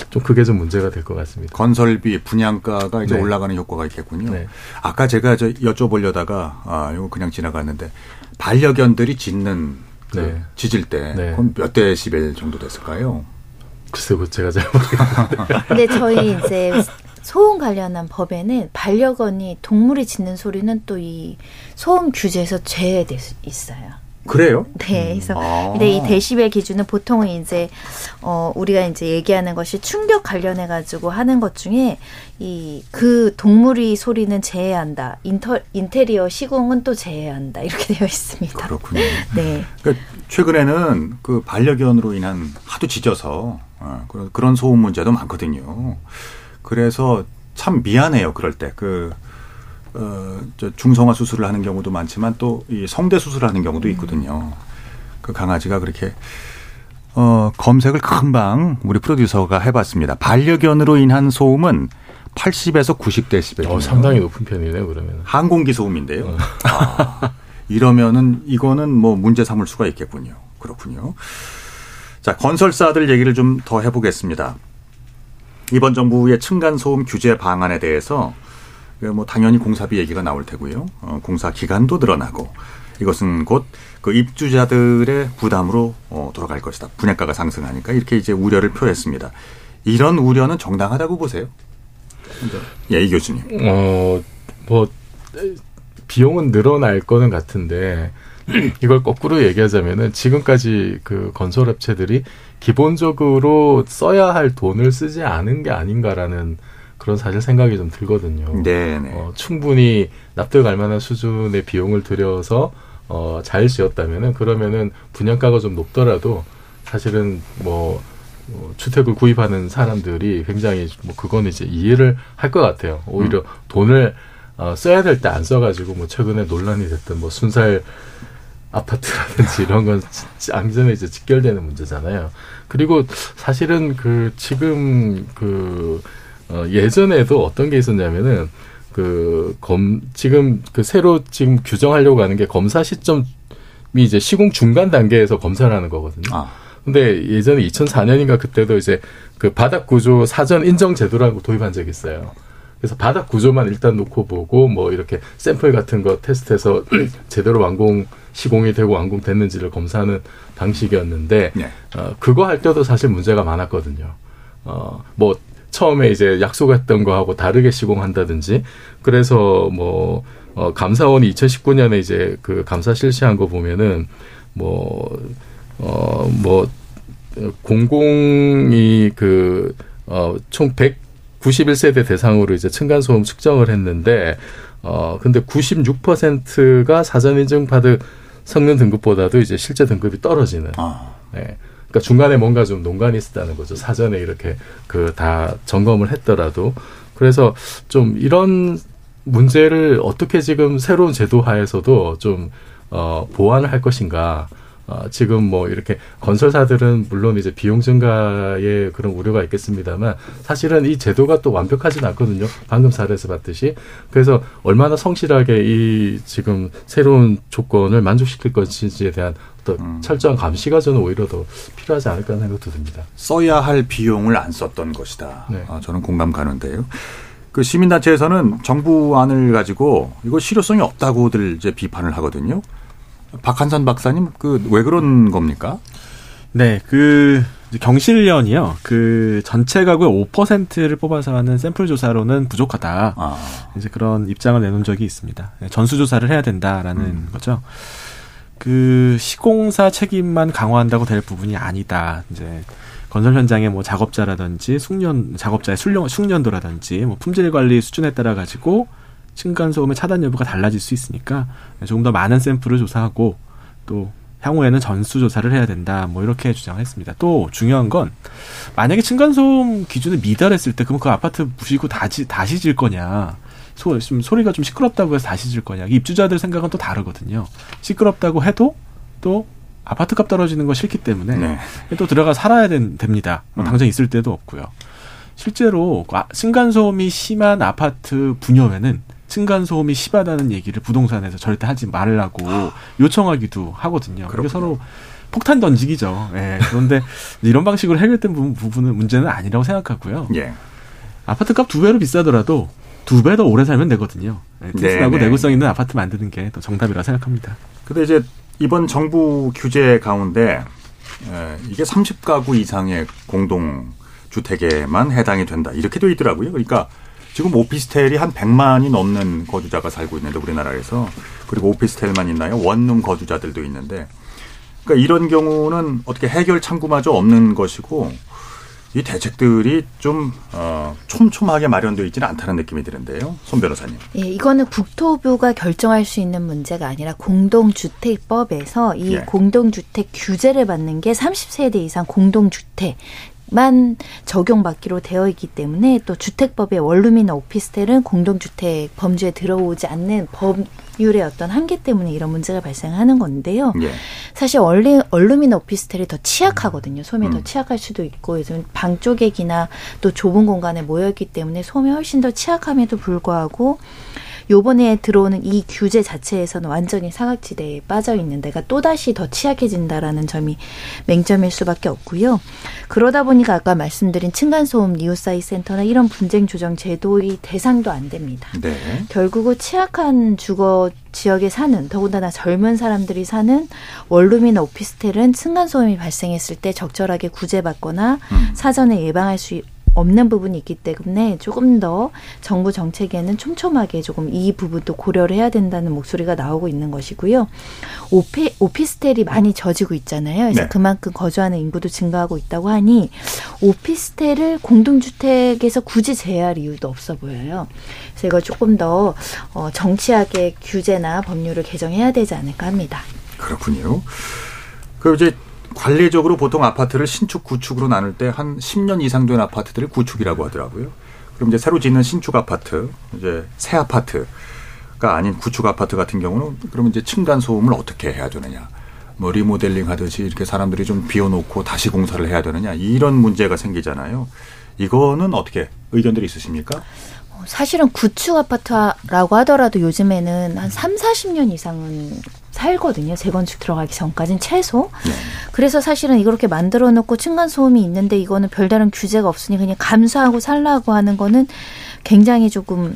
좀 그게 좀 문제가 될 것 같습니다. 건설비 분양가가 이제 네. 올라가는 효과가 있겠군요. 네. 아까 제가 저 여쭤보려다가 아 이거 그냥 지나갔는데 반려견들이 짖는 그 네. 짖을 때 네. 그럼 몇 데시벨 정도 됐을까요? 글쎄, 그 제가 잘 모르겠는데. 근데 저희 이제 소음 관련한 법에는 반려견이 동물이 짖는 소리는 또 이 소음 규제에서 제외돼 있어요. 그래요? 네, 그래서 아. 근데 이 데시벨 기준은 보통은 이제 어 우리가 이제 얘기하는 것이 충격 관련해 가지고 하는 것 중에 이 그 동물이 소리는 제외한다. 인터 인테리어 시공은 또 제외한다. 이렇게 되어 있습니다. 그렇군요. 네. 그러니까 최근에는 그 반려견으로 인한 하도 짖어서 어, 그런- 그런 소음 문제도 많거든요. 그래서 참 미안해요. 그럴 때 그. 어, 저 중성화 수술을 하는 경우도 많지만 또 이 성대 수술을 하는 경우도 있거든요. 그 강아지가 그렇게 어, 검색을 금방 우리 프로듀서가 해봤습니다. 반려견으로 인한 소음은 80에서 90데시벨. 어, 상당히 높은 편이네요, 그러면. 항공기 소음인데요. 어. 아, 이러면은 이거는 뭐 문제 삼을 수가 있겠군요. 그렇군요. 자, 건설사들 얘기를 좀 더 해보겠습니다. 이번 정부의 층간 소음 규제 방안에 대해서 그뭐 당연히 공사비 얘기가 나올 테고요. 어, 공사 기간도 늘어나고 이것은 곧 그 입주자들의 부담으로 어, 돌아갈 것이다. 분양가가 상승하니까 이렇게 이제 우려를 표했습니다. 이런 우려는 정당하다고 보세요? 예, 이 교수님. 어, 뭐, 비용은 늘어날 거는 같은데, 이걸 거꾸로 얘기하자면은 지금까지 그 건설 업체들이 기본적으로 써야 할 돈을 쓰지 않은 게 아닌가라는 그런 사실 생각이 좀 들거든요. 네네. 어, 충분히 납득할 만한 수준의 비용을 들여서 어, 잘 지었다면은 그러면은 분양가가 좀 높더라도 사실은 뭐, 뭐 주택을 구입하는 사람들이 굉장히 뭐 그거는 이제 이해를 할 것 같아요. 오히려 돈을 어, 써야 될 때 안 써가지고 뭐 최근에 논란이 됐던 뭐 순살 아파트라든지 이런 건 양전에 이제 직결되는 문제잖아요. 그리고 사실은 그 지금 그 어, 예전에도 어떤 게 있었냐면은 그 검 지금 그 새로 지금 규정하려고 하는 게 검사 시점이 이제 시공 중간 단계에서 검사를 하는 거거든요. 아, 근데 예전에 2004년인가 그때도 이제 그 바닥 구조 사전 인정 제도라고 도입한 적이 있어요. 그래서 바닥 구조만 일단 놓고 보고 뭐 이렇게 샘플 같은 거 테스트해서 제대로 완공 시공이 되고 완공됐는지를 검사하는 방식이었는데 네. 어, 그거 할 때도 사실 문제가 많았거든요. 어, 뭐 처음에 이제 약속했던 거하고 다르게 시공한다든지 그래서 뭐 어, 감사원이 2019년에 이제 그 감사 실시한 거 보면은 뭐 어, 뭐, 공공이 그, 어, 총 191세대 대상으로 이제 층간소음 측정을 했는데, 어, 근데 96%가 사전 인증 받은 성능 등급보다도 이제 실제 등급이 떨어지는. 아, 예. 그러니까 중간에 뭔가 좀 농간이 있었다는 거죠. 사전에 이렇게 그 다 점검을 했더라도. 그래서 좀 이런 문제를 어떻게 지금 새로운 제도 하에서도 좀, 어, 보완을 할 것인가. 어, 지금 뭐 이렇게 건설사들은 물론 이제 비용 증가에 그런 우려가 있겠습니다만 사실은 이 제도가 또 완벽하진 않거든요. 방금 사례에서 봤듯이. 그래서 얼마나 성실하게 이 지금 새로운 조건을 만족시킬 것인지에 대한 음. 철저한 감시가 저는 오히려 더 필요하지 않을까 하는 생각도 듭니다. 써야 할 비용을 안 썼던 것이다. 네. 아, 저는 공감 가는데요. 그 시민단체에서는 정부안을 가지고 이거 실효성이 없다고들 이제 비판을 하거든요. 박한선 박사님, 그 왜 그런 겁니까? 네, 그 경실련이요. 그 전체 가구의 5%를 뽑아서 하는 샘플 조사로는 부족하다. 아, 이제 그런 입장을 내놓은 적이 있습니다. 네, 전수 조사를 해야 된다라는 음. 거죠. 그 시공사 책임만 강화한다고 될 부분이 아니다. 이제 건설 현장의 뭐 작업자라든지 숙련 작업자의 숙련 숙련도라든지 뭐 품질 관리 수준에 따라 가지고 층간 소음의 차단 여부가 달라질 수 있으니까 조금 더 많은 샘플을 조사하고 또 향후에는 전수 조사를 해야 된다. 뭐 이렇게 주장했습니다. 또 중요한 건 만약에 층간 소음 기준을 미달했을 때 그럼 그 아파트 부시고 다시 다시 질 거냐? 소, 좀 소리가 좀 시끄럽다고 해서 다시 질 거냐? 입주자들 생각은 또 다르거든요. 시끄럽다고 해도 또 아파트 값 떨어지는 거 싫기 때문에 네. 또 들어가 살아야 된- 됩니다. 뭐 음. 당장 있을 때도 없고요. 실제로 아, 층간소음이 심한 아파트 분여에는 층간소음이 심하다는 얘기를 부동산에서 절대 하지 말라고 요청하기도 하거든요. 그렇군요. 서로 폭탄 던지기죠. 예. 그런데 이런 방식으로 해결된 부분, 부분은 문제는 아니라고 생각하고요. 예. 아파트 값 두 배로 비싸더라도 두 배 더 오래 살면 되거든요. 예, 튼튼하고 네, 네. 내구성 있는 아파트 만드는 게 더 정답이라고 생각합니다. 근데 이제 이번 정부 규제 가운데 에, 이게 30가구 이상의 공동 주택에만 해당이 된다. 이렇게 돼 있더라고요. 그러니까 지금 오피스텔이 한 100만이 넘는 거주자가 살고 있는데 우리나라에서 그리고 오피스텔만 있나요? 원룸 거주자들도 있는데 그러니까 이런 경우는 어떻게 해결 창구마저 없는 것이고 이 대책들이 좀 어, 촘촘하게 마련되어 있지는 않다는 느낌이 드는데요. 손 변호사님. 예, 이거는 국토부가 결정할 수 있는 문제가 아니라 공동주택법에서 이 예. 공동주택 규제를 받는 게 30세대 이상 공동주택 만 적용받기로 되어 있기 때문에 또 주택법의 원룸이나 오피스텔은 공동주택 범주에 들어오지 않는 법률의 어떤 한계 때문에 이런 문제가 발생하는 건데요. 예. 사실 원래 얼룸이나 오피스텔이 더 취약하거든요. 소음이 더 음. 취약할 수도 있고 요즘 방 쪼개기나 또 좁은 공간에 모여 있기 때문에 소음이 훨씬 더 취약함에도 불구하고 요번에 들어오는 이 규제 자체에서는 완전히 사각지대에 빠져 있는 데가 또다시 더 취약해진다라는 점이 맹점일 수밖에 없고요. 그러다 보니까 아까 말씀드린 층간소음 리우사이 센터나 이런 분쟁 조정 제도의 대상도 안 됩니다. 네. 결국은 취약한 주거 지역에 사는 더군다나 젊은 사람들이 사는 원룸이나 오피스텔은 층간소음이 발생했을 때 적절하게 구제받거나 음. 사전에 예방할 수 없는 부분이 있기 때문에 조금 더 정부 정책에는 촘촘하게 조금 이 부분도 고려를 해야 된다는 목소리가 나오고 있는 것이고요. 오피, 오피스텔이 많이 져지고 있잖아요. 그래서 네. 그만큼 거주하는 인구도 증가하고 있다고 하니 오피스텔을 공동주택에서 굳이 제외할 이유도 없어 보여요. 그래서 이걸 조금 더 어, 정치하게 규제나 법률을 개정해야 되지 않을까 합니다. 그렇군요. 그 이제 관리적으로 보통 아파트를 신축 구축으로 나눌 때 한 10년 이상 된 아파트들을 구축이라고 하더라고요. 그럼 이제 새로 짓는 신축 아파트, 이제 새 아파트가 아닌 구축 아파트 같은 경우는 그러면 이제 층간 소음을 어떻게 해야 되느냐? 뭐 리모델링 하듯이 이렇게 사람들이 좀 비워놓고 다시 공사를 해야 되느냐 이런 문제가 생기잖아요. 이거는 어떻게 의견들이 있으십니까? 사실은 구축 아파트라고 하더라도 요즘에는 한 3, 40년 이상은 살거든요. 재건축 들어가기 전까지는 최소. 네. 그래서 사실은 이렇게 만들어 놓고 층간 소음이 있는데 이거는 별다른 규제가 없으니 그냥 감수하고 살라고 하는 거는 굉장히 조금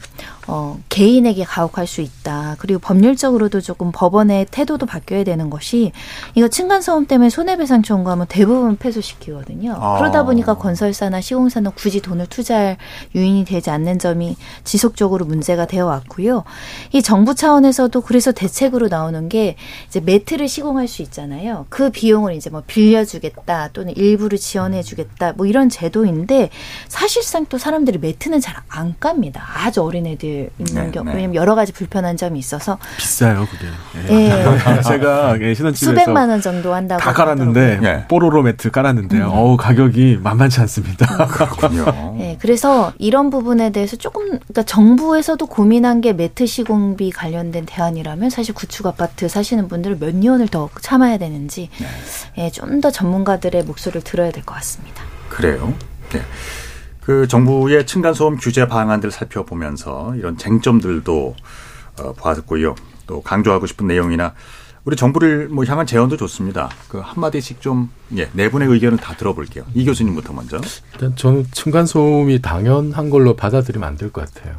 어 개인에게 가혹할 수 있다. 그리고 법률적으로도 조금 법원의 태도도 바뀌어야 되는 것이 이거 층간 소음 때문에 손해배상 청구하면 대부분 패소시키거든요. 아. 그러다 보니까 건설사나 시공사는 굳이 돈을 투자할 유인이 되지 않는 점이 지속적으로 문제가 되어 왔고요. 이 정부 차원에서도 그래서 대책으로 나오는 게 이제 매트를 시공할 수 있잖아요. 그 비용을 이제 뭐 빌려주겠다 또는 일부를 지원해주겠다 뭐 이런 제도인데 사실상 또 사람들이 매트는 잘 안 깝니다. 아주 어린 애들 있는 네, 경우 네. 왜냐면 여러 가지 불편한 점이 있어서 비싸요, 그게. 예. 제가 예, 신혼집에서 수백만 원 정도 한다고 다 깔았는데. 예. 뽀로로 매트 깔았는데요. 어우 가격이 만만치 않습니다. 그렇군요. 네, 그래서 이런 부분에 대해서 조금 그러니까 정부에서도 고민한 게 매트 시공비 관련된 대안이라면 사실 구축 아파트 사시는 분들은 몇 년을 더 참아야 되는지 예, 좀 더 전문가들의 목소리를 들어야 될 것 같습니다. 그래요. 네. 그 정부의 층간소음 규제 방안들 살펴보면서 이런 쟁점들도 어, 보았고요. 또 강조하고 싶은 내용이나 우리 정부를 뭐 향한 제언도 좋습니다. 그 한마디씩 좀 예, 네 분의 의견을 다 들어볼게요. 이 교수님부터 먼저. 일단 저는 층간소음이 당연한 걸로 받아들이면 안 될 것 같아요.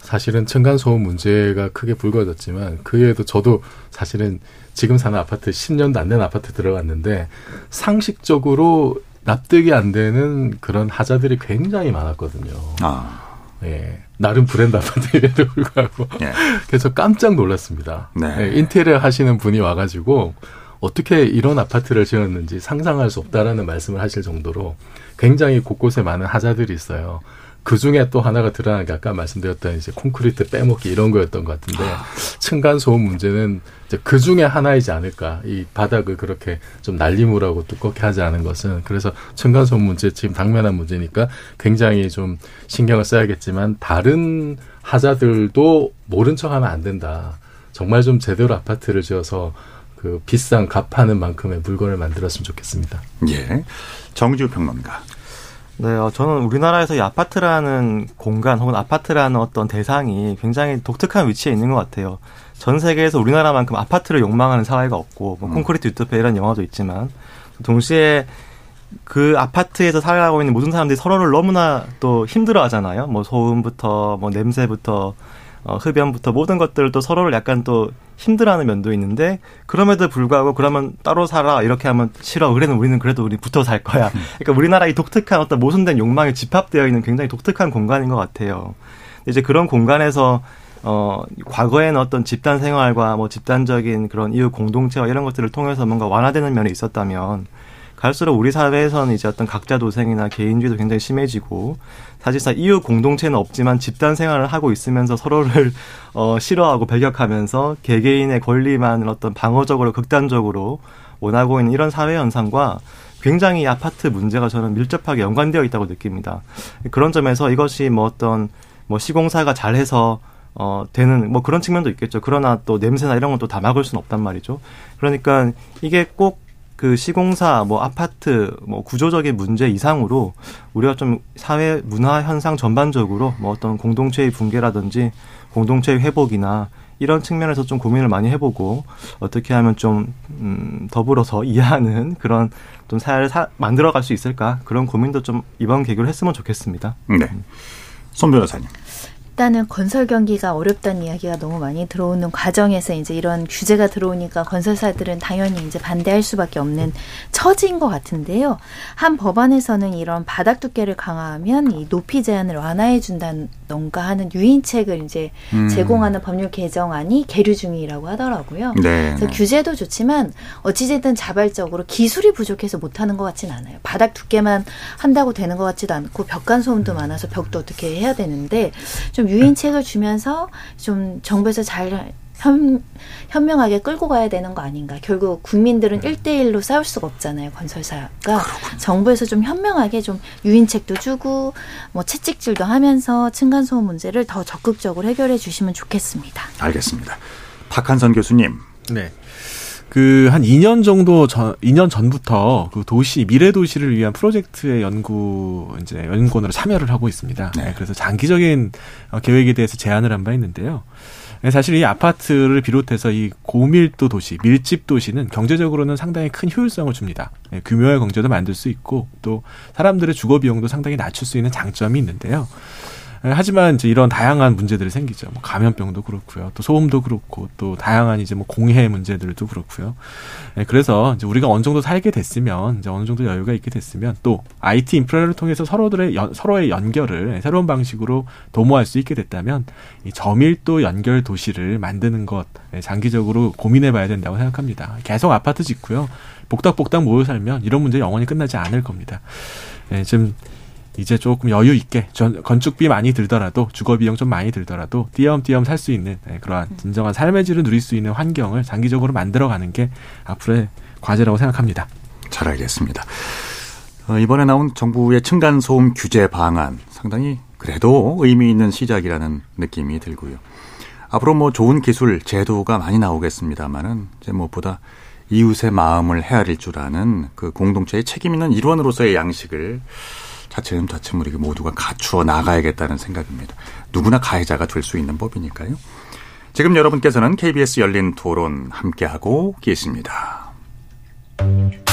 사실은 층간소음 문제가 크게 불거졌지만 그에도 저도 사실은 지금 사는 아파트 10년도 안 된 아파트 들어갔는데 상식적으로 납득이 안 되는 그런 하자들이 굉장히 많았거든요. 아, 예. 나름 브랜드 아파트에도 불구하고. 예. 그래서 깜짝 놀랐습니다. 네. 예, 인테리어 하시는 분이 와가지고 어떻게 이런 아파트를 지었는지 상상할 수 없다라는 말씀을 하실 정도로 굉장히 곳곳에 많은 하자들이 있어요. 그 중에 또 하나가 드러난 게 아까 말씀드렸던 이제 콘크리트 빼먹기 이런 거였던 것 같은데 층간 소음 문제는 이제 그 중에 하나이지 않을까 이 바닥을 그렇게 좀 날리무라고 두껍게 하지 않은 것은 그래서 층간 소음 문제 지금 당면한 문제니까 굉장히 좀 신경을 써야겠지만 다른 하자들도 모른 척하면 안 된다. 정말 좀 제대로 아파트를 지어서 그 비싼 값하는 만큼의 물건을 만들었으면 좋겠습니다. 예. 정지우 평론가. 네, 어, 저는 우리나라에서 이 아파트라는 공간 혹은 아파트라는 어떤 대상이 굉장히 독특한 위치에 있는 것 같아요. 전 세계에서 우리나라만큼 아파트를 욕망하는 사회가 없고, 뭐 음. 콘크리트 유토피아 이런 영화도 있지만, 동시에 그 아파트에서 살아가고 있는 모든 사람들이 서로를 너무나 또 힘들어 하잖아요. 뭐 소음부터, 뭐 냄새부터, 어, 흡연부터 모든 것들을 또 서로를 약간 또 힘들어하는 면도 있는데 그럼에도 불구하고 그러면 따로 살아 이렇게 하면 싫어. 그래는 우리는 그래도 우리 붙어 살 거야. 그러니까 우리나라 이 독특한 어떤 모순된 욕망이 집합되어 있는 굉장히 독특한 공간인 것 같아요. 이제 그런 공간에서 어 과거에는 어떤 집단 생활과 뭐 집단적인 그런 이웃 공동체와 이런 것들을 통해서 뭔가 완화되는 면이 있었다면 갈수록 우리 사회에서는 이제 어떤 각자 도생이나 개인주의도 굉장히 심해지고 사실상 이웃 공동체는 없지만 집단 생활을 하고 있으면서 서로를 어 싫어하고 배격하면서 개개인의 권리만 어떤 방어적으로 극단적으로 원하고 있는 이런 사회 현상과 굉장히 이 아파트 문제가 저는 밀접하게 연관되어 있다고 느낍니다. 그런 점에서 이것이 뭐 어떤 뭐 시공사가 잘해서 어 되는 뭐 그런 측면도 있겠죠. 그러나 또 냄새나 이런 건또다 막을 수는 없단 말이죠. 그러니까 이게 꼭 그 시공사, 뭐 아파트, 뭐 구조적인 문제 이상으로 우리가 좀 사회 문화 현상 전반적으로 뭐 어떤 공동체의 붕괴라든지 공동체의 회복이나 이런 측면에서 좀 고민을 많이 해보고 어떻게 하면 좀 음, 더불어서 이해하는 그런 좀 사회를 사, 만들어갈 수 있을까 그런 고민도 좀 이번 계기로 했으면 좋겠습니다. 네. 손 변호사님. 일단은 건설 경기가 어렵다는 이야기가 너무 많이 들어오는 과정에서 이제 이런 규제가 들어오니까 건설사들은 당연히 이제 반대할 수밖에 없는 처지인 것 같은데요. 한 법안에서는 이런 바닥 두께를 강화하면 이 높이 제한을 완화해 준다 던가 하는 유인책을 이제 음. 제공하는 법률 개정안이 계류 중이라고 하더라고요. 네. 그래서 규제도 좋지만 어찌됐든 자발적으로 기술이 부족해서 못하는 것 같진 않아요. 바닥 두께만 한다고 되는 것 같지도 않고 벽간 소음도 많아서 벽도 어떻게 해야 되는데 좀 유인책을 주면서 좀 정부에서 잘 현, 현명하게 끌고 가야 되는 거 아닌가. 결국 국민들은 일대일로 싸울 수가 없잖아요, 건설사가. 정부에서 좀 현명하게 좀 유인책도 주고, 뭐 채찍질도 하면서 층간소음 문제를 더 적극적으로 해결해 주시면 좋겠습니다. 알겠습니다. 박한선 교수님. 네. 그 한 2년 정도 전 2년 전부터 그 도시 미래 도시를 위한 프로젝트의 연구 이제 연구원으로 참여를 하고 있습니다. 네. 네, 그래서 장기적인 어, 계획에 대해서 제안을 한 바 있는데요. 네, 사실 이 아파트를 비롯해서 이 고밀도 도시, 밀집 도시는 경제적으로는 상당히 큰 효율성을 줍니다. 네, 규모의 경제도 만들 수 있고 또 사람들의 주거 비용도 상당히 낮출 수 있는 장점이 있는데요. 예, 하지만 이제 이런 다양한 문제들이 생기죠. 뭐 감염병도 그렇고요. 또 소음도 그렇고 또 다양한 이제 뭐 공해 문제들도 그렇고요. 예, 그래서 이제 우리가 어느 정도 살게 됐으면 이제 어느 정도 여유가 있게 됐으면 또 IT 인프라를 통해서 서로들의 연- 서로의 연결을 새로운 방식으로 도모할 수 있게 됐다면 이 저밀도 연결 도시를 만드는 것 예, 장기적으로 고민해 봐야 된다고 생각합니다. 계속 아파트 짓고요. 복닥복닥 모여 살면 이런 문제 영원히 끝나지 않을 겁니다. 예, 지금 이제 조금 여유 있게 전, 건축비 많이 들더라도 주거 비용 좀 많이 들더라도 띄엄띄엄 살 수 있는 네, 그러한 진정한 삶의 질을 누릴 수 있는 환경을 장기적으로 만들어가는 게 앞으로의 과제라고 생각합니다. 잘 알겠습니다. 어, 이번에 나온 정부의 층간 소음 규제 방안 상당히 그래도 의미 있는 시작이라는 느낌이 들고요. 앞으로 뭐 좋은 기술, 제도가 많이 나오겠습니다만은 이제 무엇보다 이웃의 마음을 헤아릴 줄 아는 그 공동체의 책임 있는 일원으로서의 양식을 차츰차츰 우리 모두가 갖추어 나가야겠다는 생각입니다. 누구나 가해자가 될 수 있는 법이니까요. 지금 여러분께서는 KBS 열린 토론 함께하고 계십니다.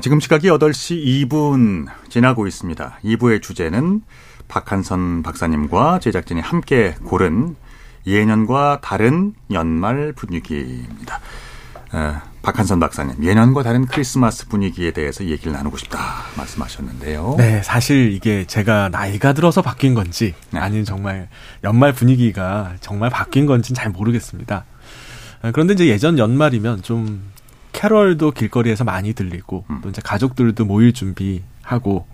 지금 시각이 8시 2분 지나고 있습니다. 2부의 주제는 박한선 박사님과 제작진이 함께 고른 예년과 다른 연말 분위기입니다. 에, 박한선 박사님, 예년과 다른 크리스마스 분위기에 대해서 얘기를 나누고 싶다 말씀하셨는데요. 네, 사실 이게 제가 나이가 들어서 바뀐 건지 네. 아니면 정말 연말 분위기가 정말 바뀐 건지는 잘 모르겠습니다. 아, 그런데 이제 예전 연말이면 좀 캐럴도 길거리에서 많이 들리고 음. 또 이제 가족들도 모일 준비하고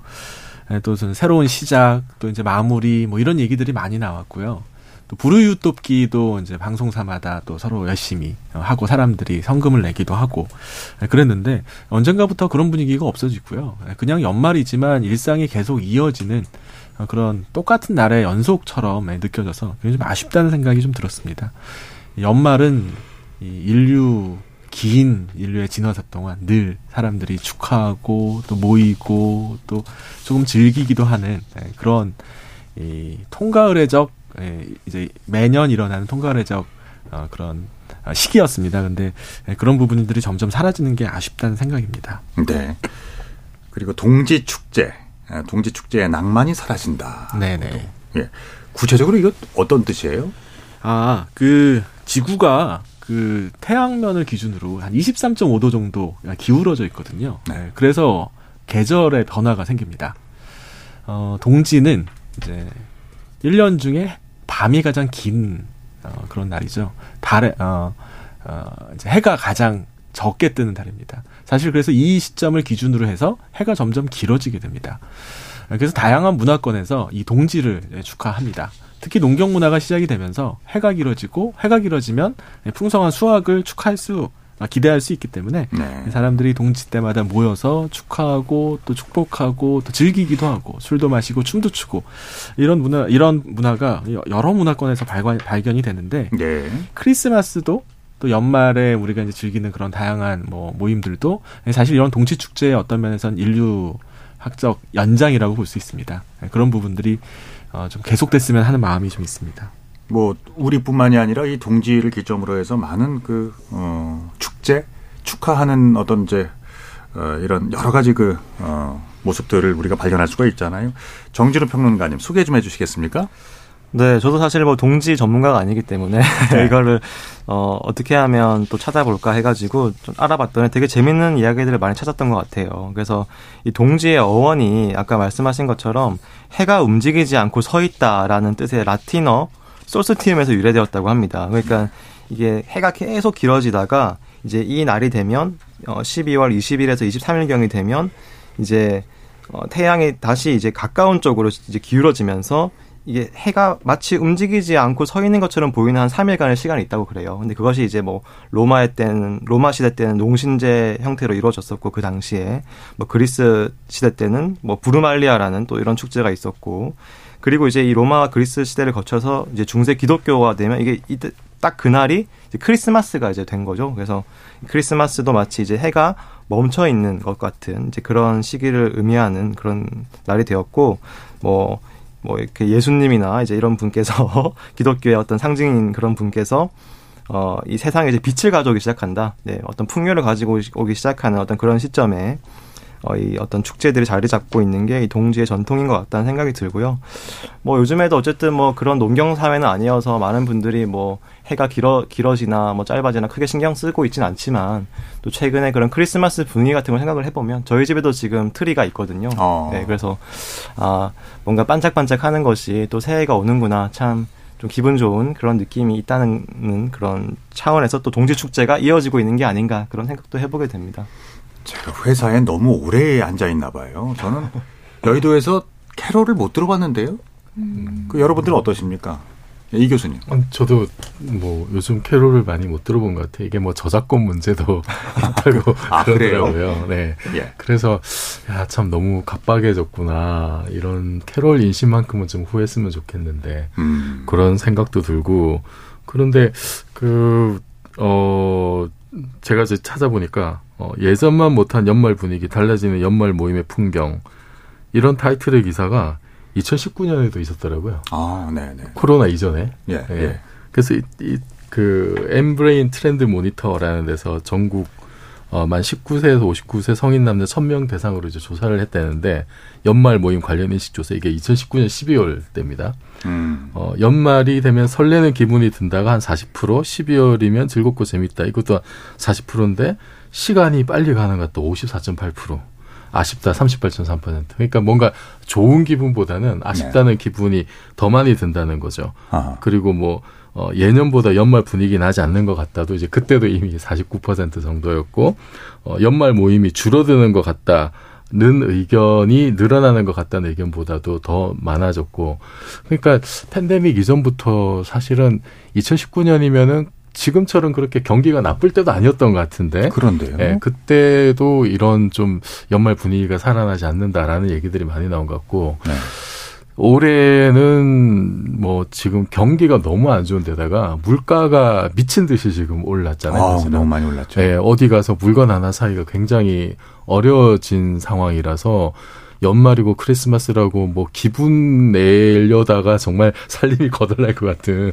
예, 또 무슨 새로운 시작 또 이제 마무리 뭐 이런 얘기들이 많이 나왔고요. 또 불우이웃 돕기도 이제 방송사마다 또 서로 열심히 하고 사람들이 성금을 내기도 하고 예, 그랬는데 언젠가부터 그런 분위기가 없어지고요. 예, 그냥 연말이지만 일상이 계속 이어지는 어, 그런 똑같은 날의 연속처럼 예, 느껴져서 굉장히 좀 아쉽다는 생각이 좀 들었습니다. 연말은 이 인류 긴 인류의 진화사 동안 늘 사람들이 축하하고 또 모이고 또 조금 즐기기도 하는 예, 그런 이 통가을의적 예, 이제 매년 일어나는 통가을의적 어, 그런 어, 시기였습니다. 근데 예, 그런 부분들이 점점 사라지는 게 아쉽다는 생각입니다. 네. 그리고 동지 축제, 에, 동지 축제의 낭만이 사라진다. 네네. 예. 구체적으로 이거 어떤 뜻이에요? 아, 그 지구가 그 태양면을 기준으로 한 23.5도 정도 기울어져 있거든요. 네. 네, 그래서 계절의 변화가 생깁니다. 어, 동지는 이제 1년 중에 밤이 가장 긴 어, 그런 날이죠. 달에 어, 어, 이제 해가 가장 적게 뜨는 달입니다. 사실 그래서 이 시점을 기준으로 해서 해가 점점 길어지게 됩니다. 그래서 다양한 문화권에서 이 동지를 축하합니다. 특히 농경 문화가 시작이 되면서 해가 길어지고 해가 길어지면 풍성한 수확을 축하할 수 기대할 수 있기 때문에 네. 사람들이 동지 때마다 모여서 축하하고 또 축복하고 또 즐기기도 하고 술도 마시고 춤도 추고 이런 문화 이런 문화가 여러 문화권에서 발견, 발견이 되는데 네. 크리스마스도 또 연말에 우리가 이제 즐기는 그런 다양한 뭐 모임들도 사실 이런 동치 축제의 어떤 면에선 인류 학적 연장이라고 볼 수 있습니다. 그런 부분들이 어, 좀 계속됐으면 하는 마음이 좀 있습니다. 뭐 우리뿐만이 아니라 이 동지를 기점으로 해서 많은 그 어, 축제 축하하는 어떤 이제 어, 이런 여러 가지 그 어, 모습들을 우리가 발견할 수가 있잖아요. 정진우 평론가님 소개 좀 해주시겠습니까? 네, 저도 사실 뭐 동지 전문가가 아니기 때문에 이거를 어, 어떻게 하면 또 찾아볼까 해가지고 좀 알아봤더니 되게 재밌는 이야기들을 많이 찾았던 것 같아요. 그래서 이 동지의 어원이 아까 말씀하신 것처럼 해가 움직이지 않고 서 있다라는 뜻의 라틴어 솔스티움에서 유래되었다고 합니다. 그러니까 이게 해가 계속 길어지다가 이제 이 날이 되면 어 12월 20일에서 23일경이 되면 이제 어 태양이 다시 이제 가까운 쪽으로 이제 기울어지면서 이게 해가 마치 움직이지 않고 서 있는 것처럼 보이는 한 3일간의 시간이 있다고 그래요. 근데 그것이 이제 뭐 로마의 때는 로마 시대 때는 농신제 형태로 이루어졌었고 그 당시에 뭐 그리스 시대 때는 뭐 부르말리아라는 또 이런 축제가 있었고 그리고 이제 이 로마와 그리스 시대를 거쳐서 이제 중세 기독교가 되면 이게 이때 딱 그날이 이제 크리스마스가 이제 된 거죠. 그래서 크리스마스도 마치 이제 해가 멈춰 있는 것 같은 이제 그런 시기를 의미하는 그런 날이 되었고 뭐 뭐 이렇게 예수님이나 이제 이런 분께서 기독교의 어떤 상징인 그런 분께서 어, 이 세상에 이제 빛을 가져오기 시작한다. 네, 어떤 풍요를 가지고 오기 시작하는 어떤 그런 시점에 어, 이 어떤 축제들이 자리 잡고 있는 게 이 동지의 전통인 것 같다는 생각이 들고요. 뭐 요즘에도 어쨌든 뭐 그런 농경 사회는 아니어서 많은 분들이 뭐 해가 길어 길어지나 뭐 짧아지나 크게 신경 쓰고 있지는 않지만 또 최근에 그런 크리스마스 분위기 같은 걸 생각을 해보면 저희 집에도 지금 트리가 있거든요. 어. 네, 그래서 아 뭔가 반짝반짝하는 것이 또 새해가 오는구나 참. 좀 기분 좋은 그런 느낌이 있다는 그런 차원에서 또 동지 축제가 이어지고 있는 게 아닌가 그런 생각도 해보게 됩니다. 제가 회사에 너무 오래 앉아 있나 봐요. 저는 여의도에서 캐롤을 못 들어봤는데요. 음. 그 여러분들은 어떠십니까? 이 교수님. 저도 뭐 요즘 캐롤을 많이 못 들어본 것 같아요. 이게 뭐 저작권 문제도 있다고 아, 그러더라고요. 네. 예. 그래서 야 참 너무 갑박해졌구나 이런 캐롤 인식만큼은 좀 후했으면 좋겠는데 음. 그런 생각도 들고 그런데 그 어 제가 이제 찾아보니까 어, 예전만 못한 연말 분위기, 달라지는 연말 모임의 풍경 이런 타이틀의 기사가 2019년에도 있었더라고요. 아, 네, 네. 코로나 이전에. 예. 예. 예. 그래서 이, 이, 그 엠브레인 트렌드 모니터라는 데서 전국 어, 만 19세에서 59세 성인 남녀 1000명 대상으로 이제 조사를 했다는데 연말 모임 관련 인식 조사 이게 2019년 12월 때입니다. 음. 어, 연말이 되면 설레는 기분이 든다가 한 40%, 12월이면 즐겁고 재밌다. 이것도 40%인데 시간이 빨리 가는 것도 54.8%. 아쉽다 38.3%. 그러니까 뭔가 좋은 기분보다는 아쉽다는 네. 기분이 더 많이 든다는 거죠. 아하. 그리고 뭐 어, 예년보다 연말 분위기 나지 않는 것 같다도 이제 그때도 이미 49% 정도였고 어, 연말 모임이 줄어드는 것 같다. 는 의견이 늘어나는 것 같다는 의견보다도 더 많아졌고 그러니까 팬데믹 이전부터 사실은 2019년이면은 지금처럼 그렇게 경기가 나쁠 때도 아니었던 것 같은데. 그런데요. 예, 그때도 이런 좀 연말 분위기가 살아나지 않는다라는 얘기들이 많이 나온 것 같고. 네. 올해는 뭐 지금 경기가 너무 안 좋은 데다가 물가가 미친 듯이 지금 올랐잖아요. 아, 너무 많이 올랐죠. 예, 어디 가서 물건 하나 사기가 굉장히 어려워진 상황이라서 연말이고 크리스마스라고 뭐 기분 내려다가 정말 살림이 거덜날 것 같은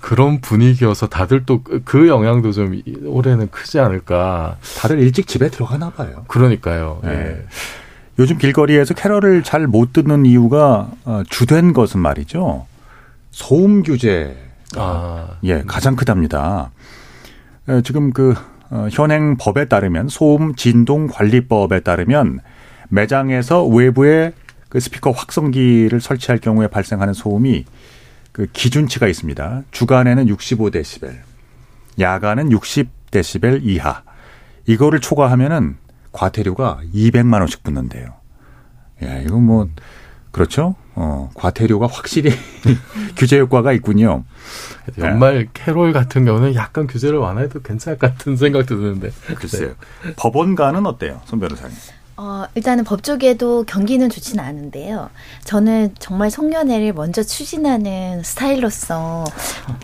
그런 분위기여서 다들 또 그 영향도 좀 올해는 크지 않을까. 다들 일찍 집에 들어가나 봐요. 그러니까요. 네. 예. 요즘 길거리에서 캐럴을 잘 못 듣는 이유가 어, 주된 것은 말이죠. 소음 규제. 아. 예, 가장 크답니다. 지금 그 어, 현행 법에 따르면 소음 진동 관리법에 따르면 매장에서 외부에 그 스피커 확성기를 설치할 경우에 발생하는 소음이 그 기준치가 있습니다. 주간에는 65데시벨, 야간은 60데시벨 이하. 이거를 초과하면은 과태료가 200만 원씩 붙는데요. 야, 이거 뭐 그렇죠? 어, 과태료가 확실히 규제 효과가 있군요. 연말 캐롤 같은 경우는 약간 규제를 완화해도 괜찮을 것 같은 생각도 드는데. 글쎄요. 법원가는 어때요, 손 변호사님? 어, 일단은 법조계도 경기는 좋지는 않은데요. 저는 정말 송년회를 먼저 추진하는 스타일로서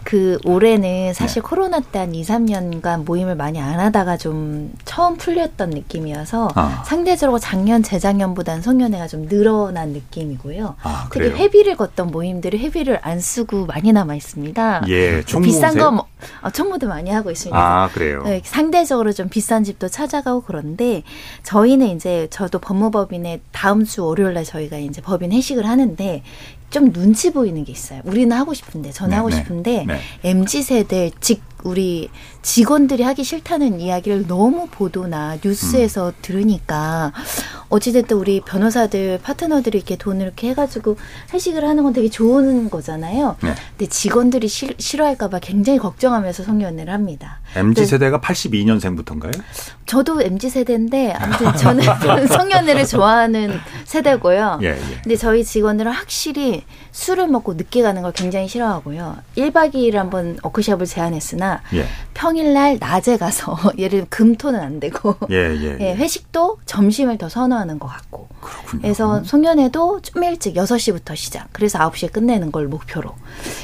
그 올해는 사실 네. 코로나 때 한 2, 3년간 모임을 많이 안 하다가 좀 처음 풀렸던 느낌이어서 아. 상대적으로 작년, 재작년보다는 송년회가 좀 늘어난 느낌이고요. 아, 특히 그래요? 회비를 걷던 모임들이 회비를 안 쓰고 많이 남아 있습니다. 예, 그 비싼? 거 뭐, 어, 총무도 많이 하고 있습니다. 아, 그래요. 네, 상대적으로 좀 비싼 집도 찾아가고 그런데 저희는 이제 저도 법무법인에 다음 주 월요일 날 저희가 이제 법인 회식을 하는데 좀 눈치 보이는 게 있어요. 우리는 하고 싶은데 저는 네, 하고 네, 싶은데 네. MZ 세대 즉 우리 직원들이 하기 싫다는 이야기를 너무 보도나 뉴스에서 음. 들으니까 어찌됐든 우리 변호사들 파트너들이 이렇게 돈을 이렇게 해가지고 회식을 하는 건 되게 좋은 거잖아요. 네. 근데 직원들이 싫, 싫어할까봐 굉장히 걱정하면서 성년회를 합니다. MZ 네. 세대가 82년생부터인가요? 저도 MZ 세대인데 아무튼 저는 성년회를 좋아하는 세대고요. 예, 예. 근데 저희 직원들은 확실히 술을 먹고 늦게 가는 걸 굉장히 싫어하고요. 1박 2일 한번 워크숍을 제안했으나 예. 평일날 낮에 가서 예를 들면 금토는 안 되고 예, 예. 예, 회식도 점심을 더 선호하는 것 같고 그렇군요. 그래서 송년회도 좀 일찍 6시부터 시작. 그래서 9시에 끝내는 걸 목표로.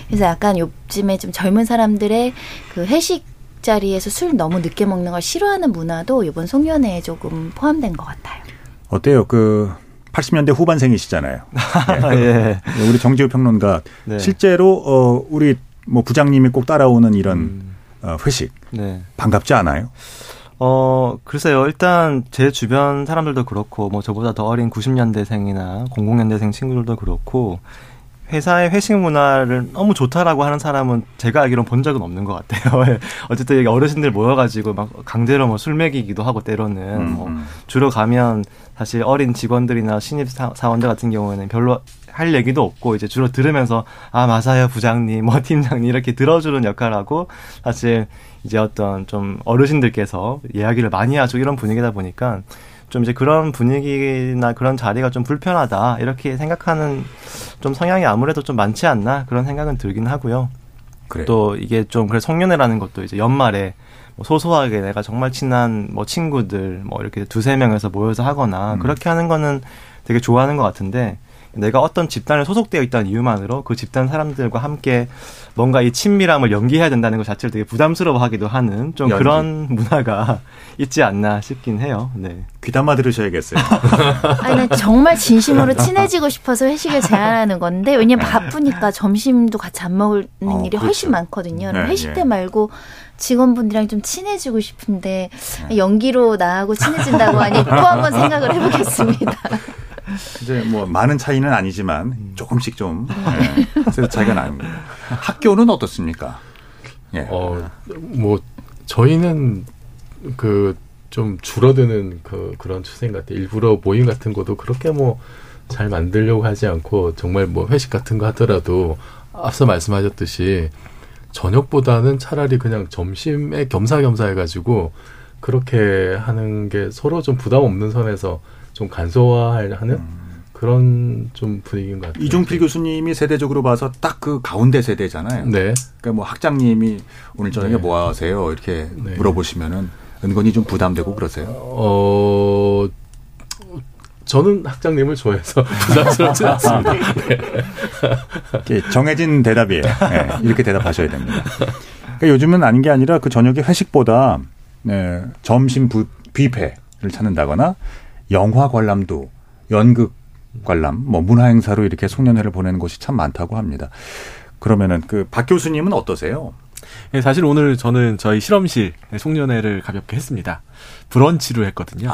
그래서 약간 요즘에 좀 젊은 사람들의 그 회식 자리에서 술 너무 늦게 먹는 걸 싫어하는 문화도 이번 송년회에 조금 포함된 것 같아요. 어때요? 그 80년대 후반생이시잖아요. 예. 우리 정지우 평론가 네. 실제로 어 우리 뭐 부장님이 꼭 따라오는 이런 음. 어, 회식 네. 반갑지 않아요? 어, 글쎄요. 일단 제 주변 사람들도 그렇고, 뭐 저보다 더 어린 90년대생이나 00년대생 친구들도 그렇고, 회사의 회식 문화를 너무 좋다라고 하는 사람은 제가 알기로는 본 적은 없는 것 같아요. 예. 어쨌든 어르신들 모여가지고 막 강제로 뭐 술 먹이기도 하고 때로는 뭐 음. 주로 가면 사실 어린 직원들이나 신입 사- 사원들 같은 경우에는 별로 할 얘기도 없고 이제 주로 들으면서 아 맞아요 부장님 뭐 팀장님 이렇게 들어주는 역할하고 사실 이제 어떤 좀 어르신들께서 이야기를 많이 하죠 이런 분위기다 보니까 좀 이제 그런 분위기나 그런 자리가 좀 불편하다 이렇게 생각하는 좀 성향이 아무래도 좀 많지 않나 그런 생각은 들긴 하고요. 그래요. 또 이게 좀 그래 송년회라는 것도 이제 연말에 뭐 소소하게 내가 정말 친한 뭐 친구들 뭐 이렇게 두세 명에서 모여서 하거나 음. 그렇게 하는 거는 되게 좋아하는 것 같은데 내가 어떤 집단에 소속되어 있다는 이유만으로 그 집단 사람들과 함께 뭔가 이 친밀함을 연기해야 된다는 것 자체를 되게 부담스러워하기도 하는 좀 연기. 그런 문화가 있지 않나 싶긴 해요. 네. 귀담아 들으셔야겠어요. 아니, 난 정말 진심으로 친해지고 싶어서 회식을 제안하는 건데, 왜냐면 바쁘니까 점심도 같이 안 먹는 어, 일이 훨씬 그렇죠. 많거든요. 네, 회식 예. 때 말고 직원분들이랑 좀 친해지고 싶은데, 연기로 나하고 친해진다고 하니 또 한 번 생각을 해보겠습니다. 이제 뭐 많은 차이는 아니지만 조금씩 좀 예, 그래서 차이가 납니다. 학교는 어떻습니까? 예. 어, 뭐 저희는 그 좀 줄어드는 그 그런 추세 같아요. 일부러 모임 같은 것도 그렇게 뭐 잘 만들려고 하지 않고 정말 뭐 회식 같은 거 하더라도 앞서 말씀하셨듯이 저녁보다는 차라리 그냥 점심에 겸사겸사 해가지고 그렇게 하는 게 서로 좀 부담 없는 선에서 좀 간소화하는 그런 좀 분위기인 것 같아요. 이종필 교수님이 세대적으로 봐서 딱 그 가운데 세대잖아요. 네. 그러니까 뭐 학장님이 오늘 저녁에 네. 뭐 하세요? 이렇게 네. 물어보시면은 은근히 좀 부담되고 그러세요. 어, 저는 학장님을 좋아해서 부담스럽지 않습니다. 네. 이렇게 정해진 대답이에요. 네, 이렇게 대답하셔야 됩니다. 그러니까 요즘은 아닌 게 아니라 그 저녁에 회식보다 네, 점심 부, 뷔페를 찾는다거나 영화 관람도 연극 관람, 뭐 문화 행사로 이렇게 송년회를 보내는 곳이 참 많다고 합니다. 그러면은 그 박 교수님은 어떠세요? 예, 사실 오늘 저는 저희 실험실 송년회를 가볍게 했습니다. 브런치로 했거든요.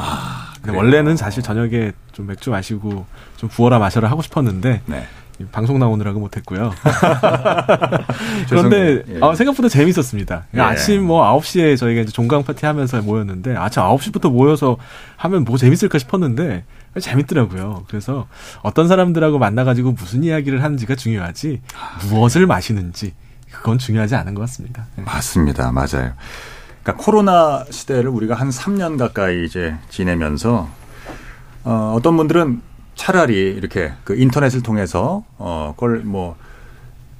그래요? 원래는 사실 저녁에 좀 맥주 마시고 좀 부어라 마셔라 하고 싶었는데 네. 이 방송 나오느라고 못했고요. 그런데 예. 아, 생각보다 재밌었습니다. 예. 아침 뭐 9시에 저희가 이제 종강 파티 하면서 모였는데 아침 9시부터 모여서 하면 뭐 재밌을까 싶었는데 재밌더라고요. 그래서 어떤 사람들하고 만나가지고 무슨 이야기를 하는지가 중요하지 무엇을 마시는지 그건 중요하지 않은 것 같습니다. 예. 맞습니다. 맞아요. 그러니까 코로나 시대를 우리가 한 3년 가까이 이제 지내면서 어, 어떤 분들은 차라리 이렇게 그 인터넷을 통해서 어 그걸 뭐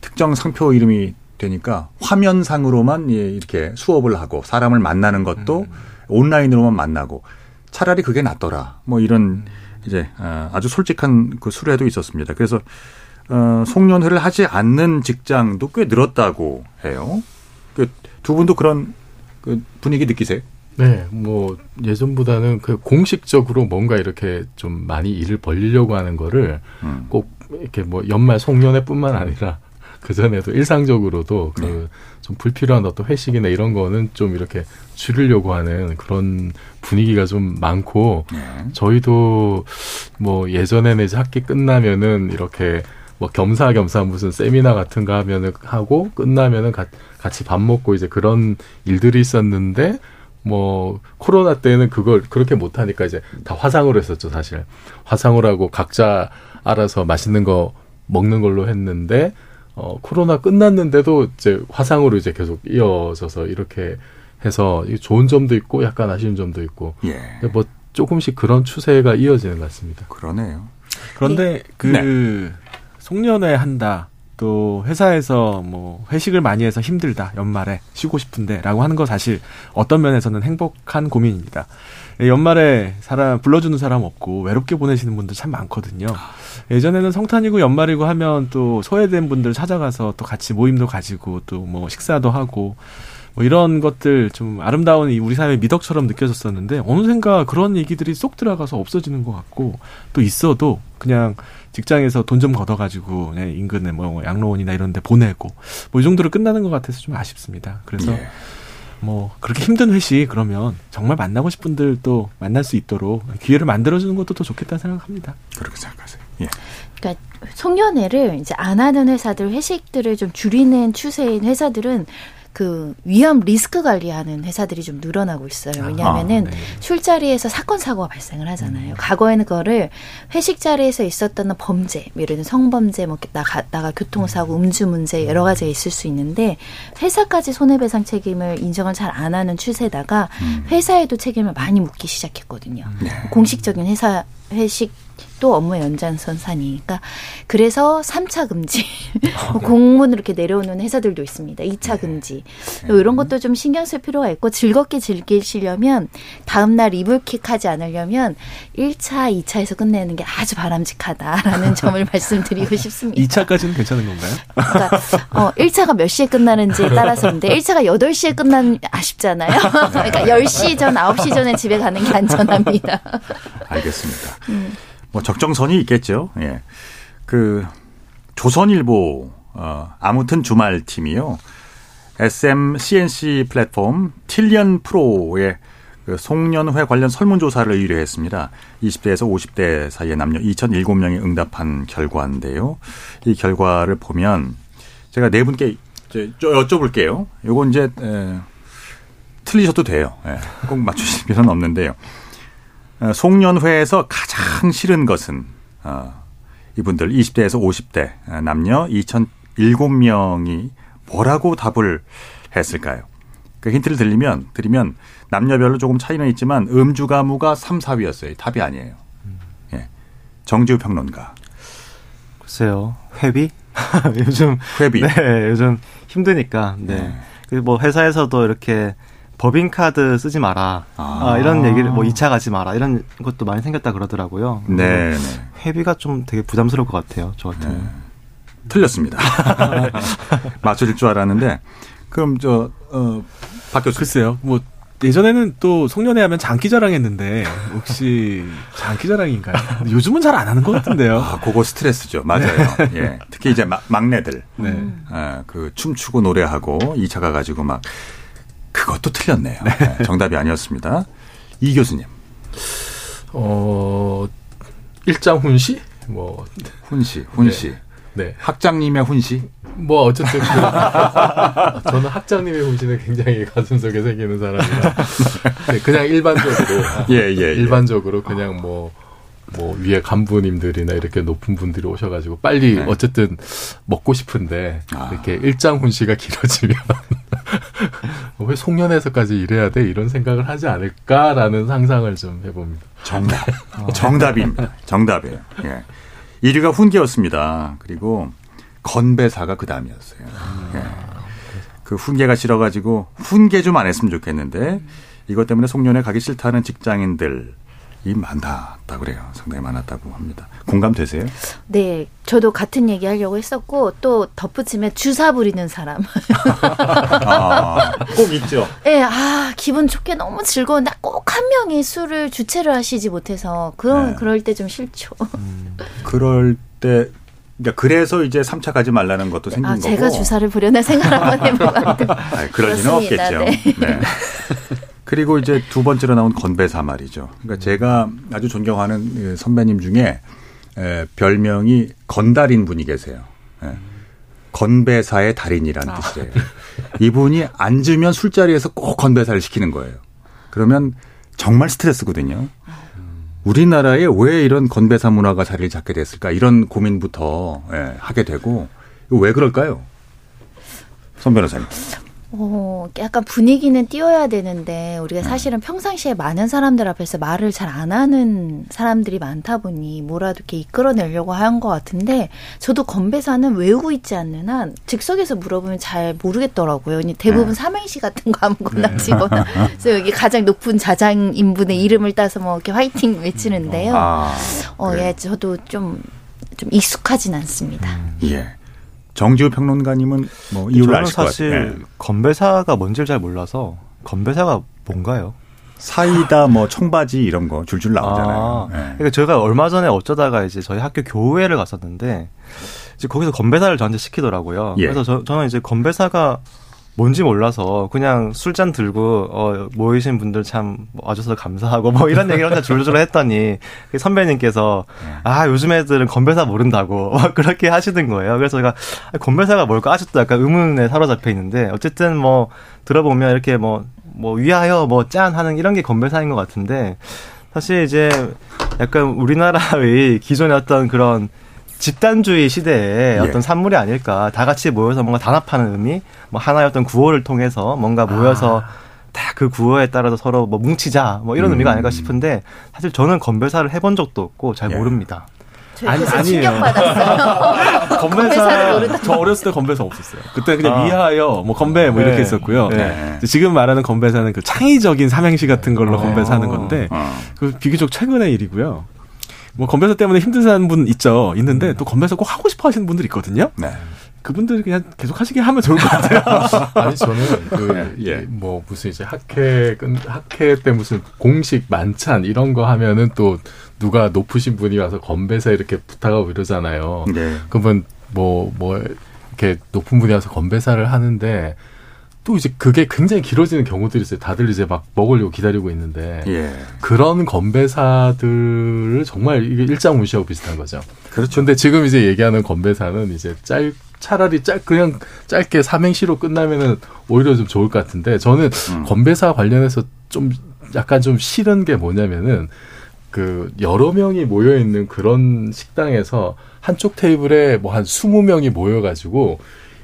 특정 상표 이름이 되니까 화면상으로만 예, 이렇게 수업을 하고 사람을 만나는 것도 온라인으로만 만나고 차라리 그게 낫더라. 뭐 이런 이제 어, 아주 솔직한 그 수레도 있었습니다. 그래서 어, 송년회를 하지 않는 직장도 꽤 늘었다고 해요. 그 두 분도 그런 그 분위기 느끼세요? 네, 뭐 예전보다는 그 공식적으로 뭔가 이렇게 좀 많이 일을 벌리려고 하는 거를 음. 꼭 이렇게 뭐 연말 송년회뿐만 아니라 그 전에도 일상적으로도 네. 그좀 불필요한 어떤 회식이나 이런 거는 좀 이렇게 줄이려고 하는 그런 분위기가 좀 많고 네. 저희도 뭐 예전에는 이제 학기 끝나면은 이렇게 뭐 겸사겸사 무슨 세미나 같은 거 하면은 하고 끝나면은 가- 같이 밥 먹고 이제 그런 일들이 있었는데 뭐 코로나 때는 그걸 그렇게 못 하니까 이제 다 화상으로 했었죠 사실 화상으로 하고 각자 알아서 맛있는 거 먹는 걸로 했는데 어 코로나 끝났는데도 이제 화상으로 이제 계속 이어져서 이렇게 해서 이 좋은 점도 있고 약간 아쉬운 점도 있고 예. 근데 뭐 조금씩 그런 추세가 이어지는 것 같습니다. 그러네요. 그런데 그 네. 송년회 한다. 또 회사에서 뭐 회식을 많이 해서 힘들다 연말에 쉬고 싶은데라고 하는 거 사실 어떤 면에서는 행복한 고민입니다. 연말에 사람 불러주는 사람 없고 외롭게 보내시는 분들 참 많거든요. 예전에는 성탄이고 연말이고 하면 또 소외된 분들 찾아가서 또 같이 모임도 가지고 또 뭐 식사도 하고 뭐 이런 것들 좀 아름다운 이 우리 사회의 미덕처럼 느껴졌었는데 어느샌가 그런 얘기들이 쏙 들어가서 없어지는 것 같고 또 있어도 그냥 직장에서 돈 좀 걷어가지고 그냥 인근에 뭐 양로원이나 이런 데 보내고 뭐 이 정도로 끝나는 것 같아서 좀 아쉽습니다. 그래서 예. 뭐 그렇게 힘든 회식 그러면 정말 만나고 싶은 분들도 만날 수 있도록 기회를 만들어주는 것도 더 좋겠다는 생각합니다. 그렇게 생각하세요. 예. 그러니까 송년회를 이제 안 하는 회사들 회식들을 좀 줄이는 추세인 회사들은 그 위험 리스크 관리하는 회사들이 좀 늘어나고 있어요. 왜냐하면은 아, 네. 술자리에서 사건 사고가 발생을 하잖아요. 과거에는 그거를 회식 자리에서 있었던 범죄, 뭐 예를 들면 성범죄, 뭐 나가 나가 교통사고, 음주 문제 여러 가지가 있을 수 있는데 회사까지 손해배상 책임을 인정을 잘 안 하는 추세다가 회사에도 책임을 많이 묻기 시작했거든요. 공식적인 회사 회식 또 업무의 연장선상이니까 그래서 3차 금지 뭐 공문으로 이렇게 내려오는 회사들도 있습니다. 2차 금지 뭐 이런 것도 좀 신경 쓸 필요가 있고 즐겁게 즐기시려면 다음 날 이불킥하지 않으려면 1차, 2차에서 끝내는 게 아주 바람직하다라는 점을 말씀드리고 싶습니다. 2차까지는 괜찮은 건가요? 그러니까 어 1차가 몇 시에 끝나는지에 따라서인데 1차가 8시에 끝나면 아쉽잖아요. 그러니까 10시 전, 9시 전에 집에 가는 게 안전합니다. 알겠습니다. 뭐 적정선이 있겠죠. 예. 그 조선일보 어 아무튼 주말 팀이요. SM CNC 플랫폼 틸리언 프로의 그 송년회 관련 설문조사를 의뢰했습니다. 20대에서 50대 사이의 남녀 2,007명이 응답한 결과인데요. 이 결과를 보면 제가 네 분께 여쭤볼게요. 요건 이제 에, 틀리셔도 돼요. 예, 꼭 맞추실 필요는 없는데요. 어, 송년회에서 가장 싫은 것은 어, 이분들 20대에서 50대 어, 남녀 2,007명이 뭐라고 답을 했을까요? 그 힌트를 드리면 드리면 남녀별로 조금 차이는 있지만 음주 가무가 3, 4위였어요. 답이 아니에요. 예. 정지우 평론가. 글쎄요. 회비? 요즘 회비. 네, 요즘 힘드니까. 네. 그리고 뭐 회사에서도 이렇게 법인카드 쓰지 마라. 아. 아, 이런 얘기를 뭐 2차 가지 마라. 이런 것도 많이 생겼다 그러더라고요. 네, 네. 회비가 좀 되게 부담스러울 것 같아요. 저 같으면. 네. 틀렸습니다. 맞춰질 줄 알았는데 그럼 저 어, 박 교수. 글쎄요. 뭐 예전에는 또 송년회 하면 장기자랑 했는데 혹시 장기자랑인가요? 요즘은 잘 안 하는 것 같은데요. 아, 그거 스트레스죠. 맞아요. 예. 특히 이제 막, 막내들. 네. 아, 그 춤추고 노래하고 2차 가 가지고 막 그것도 틀렸네요. 네, 정답이 아니었습니다. 이 교수님. 어 일장 훈시 뭐 훈시, 훈시. 네. 학장님의 훈시. 뭐 어쨌든 그, 저는 학장님의 훈시는 굉장히 가슴속에 새기는 사람이라 네, 그냥 일반적으로 예, 예, 예. 일반적으로 그냥 뭐. 뭐 위에 간부님들이나 이렇게 높은 분들이 오셔가지고 빨리 네. 어쨌든 먹고 싶은데 아. 이렇게 일장 훈시가 길어지면 왜 송년회에서까지 일해야 돼 이런 생각을 하지 않을까라는 상상을 좀 해봅니다. 정답. 정답입니다. 정답이에요. 예. 1위가 훈계였습니다. 그리고 건배사가 그 다음이었어요. 예. 그 훈계가 싫어가지고 훈계 좀 안 했으면 좋겠는데 이것 때문에 송년회 가기 싫다는 직장인들 이 많았다고 그래요. 상당히 많았다고 합니다. 공감되세요? 네, 저도 같은 얘기 하려고 했었고 또 덧붙이면 주사 부리는 사람. 아, 꼭 있죠. 예, 아 기분 좋게 너무 즐거운데 꼭 한 명이 술을 주체를 하시지 못해서 그런 네. 그럴 때 좀 싫죠. 그럴 때 그러니까 그래서 이제 3차 가지 말라는 것도 생긴 아 거고. 제가 주사를 부려낼 생각 한번 해보면 아, 그럴 리는. 없겠죠. 네. 네. 그리고 이제 두 번째로 나온 건배사 말이죠. 그러니까 제가 아주 존경하는 그 선배님 중에 에, 별명이 건달인 분이 계세요. 예. 건배사의 달인이라는 뜻이에요. 이분이 앉으면 술자리에서 꼭 건배사를 시키는 거예요. 그러면 정말 스트레스거든요. 우리나라에 왜 이런 건배사 문화가 자리를 잡게 됐을까 이런 고민부터 예, 하게 되고 왜 그럴까요? 선 변호사님. 어, 약간 분위기는 띄워야 되는데 우리가 사실은 평상시에 많은 사람들 앞에서 말을 잘 안 하는 사람들이 많다 보니 뭐라도 이렇게 이끌어내려고 한 것 같은데 저도 건배사는 외우고 있지 않는 한 즉석에서 물어보면 잘 모르겠더라고요. 대부분 네. 삼행시 같은 거 아무거나 치거나 그래서 여기 가장 높은 자장 인분의 이름을 따서 뭐 이렇게 화이팅 외치는데요. 아, 어, 그래요? 예, 저도 좀 좀 익숙하진 않습니다. 예. 정지우 평론가님은 뭐 이유를 저는 아실 것 사실 같아요. 예. 건배사가 뭔지를 잘 몰라서 건배사가 뭔가요? 사이다, 뭐 청바지 이런 거 줄줄 나오잖아요. 아, 예. 그러니까 제가 얼마 전에 어쩌다가 이제 저희 학교 교회를 갔었는데 이제 거기서 건배사를 저한테 시키더라고요. 예. 그래서 저, 저는 이제 건배사가 뭔지 몰라서 그냥 술잔 들고 어 모이신 분들 참 와줘서 감사하고 뭐 이런 얘기를 혼자 줄줄 했더니 그 선배님께서 아 요즘 애들은 건배사 모른다고 막 그렇게 하시는 거예요. 그래서 제가 아, 건배사가 뭘까 아직도 약간 의문에 사로잡혀 있는데 어쨌든 뭐 들어보면 이렇게 뭐뭐 위하여 뭐 짠 하는 이런 게 건배사인 것 같은데 사실 이제 약간 우리나라의 기존의 어떤 그런 집단주의 시대의 예. 어떤 산물이 아닐까. 다 같이 모여서 뭔가 단합하는 의미, 뭐 하나의 어떤 구호를 통해서 뭔가 모여서 다그 구호에 따라서 서로 뭐 뭉치자, 뭐 이런 음. 의미가 아닐까 싶은데 사실 저는 건배사를 해본 적도 없고 잘 예. 모릅니다. 충격받았어요. 건배사를 모른다. 저 어렸을 때 건배사 없었어요. 그때 그냥 아. 위하여 뭐 건배 뭐 이렇게 네. 있었고요. 네. 지금 말하는 건배사는 그 창의적인 삼행시 같은 걸로 어. 건배사하는 건데 어. 그 비교적 최근의 일이고요. 뭐 건배사 때문에 힘든 사는 분 있죠. 있는데 또 건배사 꼭 하고 싶어 하시는 분들 있거든요. 네. 그분들 그냥 계속 하시게 하면 좋을 것 같아요. 아니 저는 그 예. 뭐 무슨 이제 학회 끝 학회 때 무슨 공식 만찬 이런 거 하면은 또 누가 높으신 분이 와서 건배사 이렇게 부탁하고 이러잖아요. 네. 그러면 뭐뭐 이렇게 높은 분이 와서 건배사를 하는데 또 이제 그게 굉장히 길어지는 경우들이 있어요. 다들 이제 막 먹으려고 기다리고 있는데 예. 그런 건배사들을 정말 이게 일장무시하고 비슷한 거죠. 그렇죠. 근데 지금 이제 얘기하는 건배사는 이제 짧 차라리 짧 그냥 짧게 삼행시로 끝나면은 오히려 좀 좋을 것 같은데 저는 음. 건배사 관련해서 좀 약간 좀 싫은 게 뭐냐면은 그 여러 명이 모여 있는 그런 식당에서 한쪽 테이블에 뭐한 20명이 모여 가지고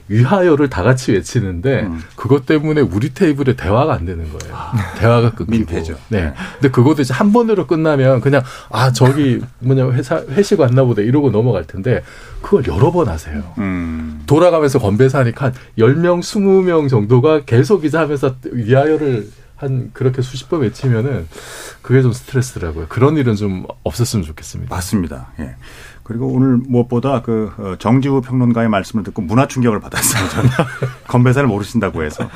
위하여를 다 같이 외치는데 음. 그것 때문에 우리 테이블에 대화가 안 되는 거예요. 대화가 끊기고. 민폐죠. 네. 네. 근데 그것도 이제 한 번으로 끝나면 그냥 아 저기 뭐냐 회사 회식 왔나 보다 이러고 넘어갈 텐데 그걸 여러 번 하세요. 음. 돌아가면서 건배사니까 한 10명, 20명 정도가 계속 이제 하면서 위하여를 한 그렇게 수십 번 외치면은 그게 좀 스트레스더라고요. 그런 일은 좀 없었으면 좋겠습니다. 맞습니다. 예. 그리고 오늘 무엇보다 그 어, 정지우 평론가의 말씀을 듣고 문화 충격을 받았어요. 저는 건배사를 모르신다고 해서.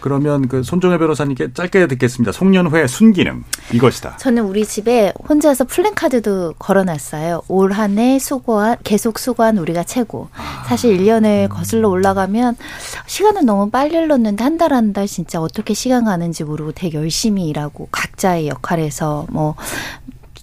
그러면 그 손종혜 변호사님께 짧게 듣겠습니다. 송년회 순기능 이것이다. 저는 우리 집에 혼자서 플랜카드도 걸어놨어요. 올 한 해 수고한, 계속 수고한 우리가 최고. 사실 1년을 거슬러 올라가면 시간은 너무 빨리 흘렀는데 한 달 한 달 진짜 어떻게 시간 가는지 모르고 되게 열심히 일하고 각자의 역할에서 뭐,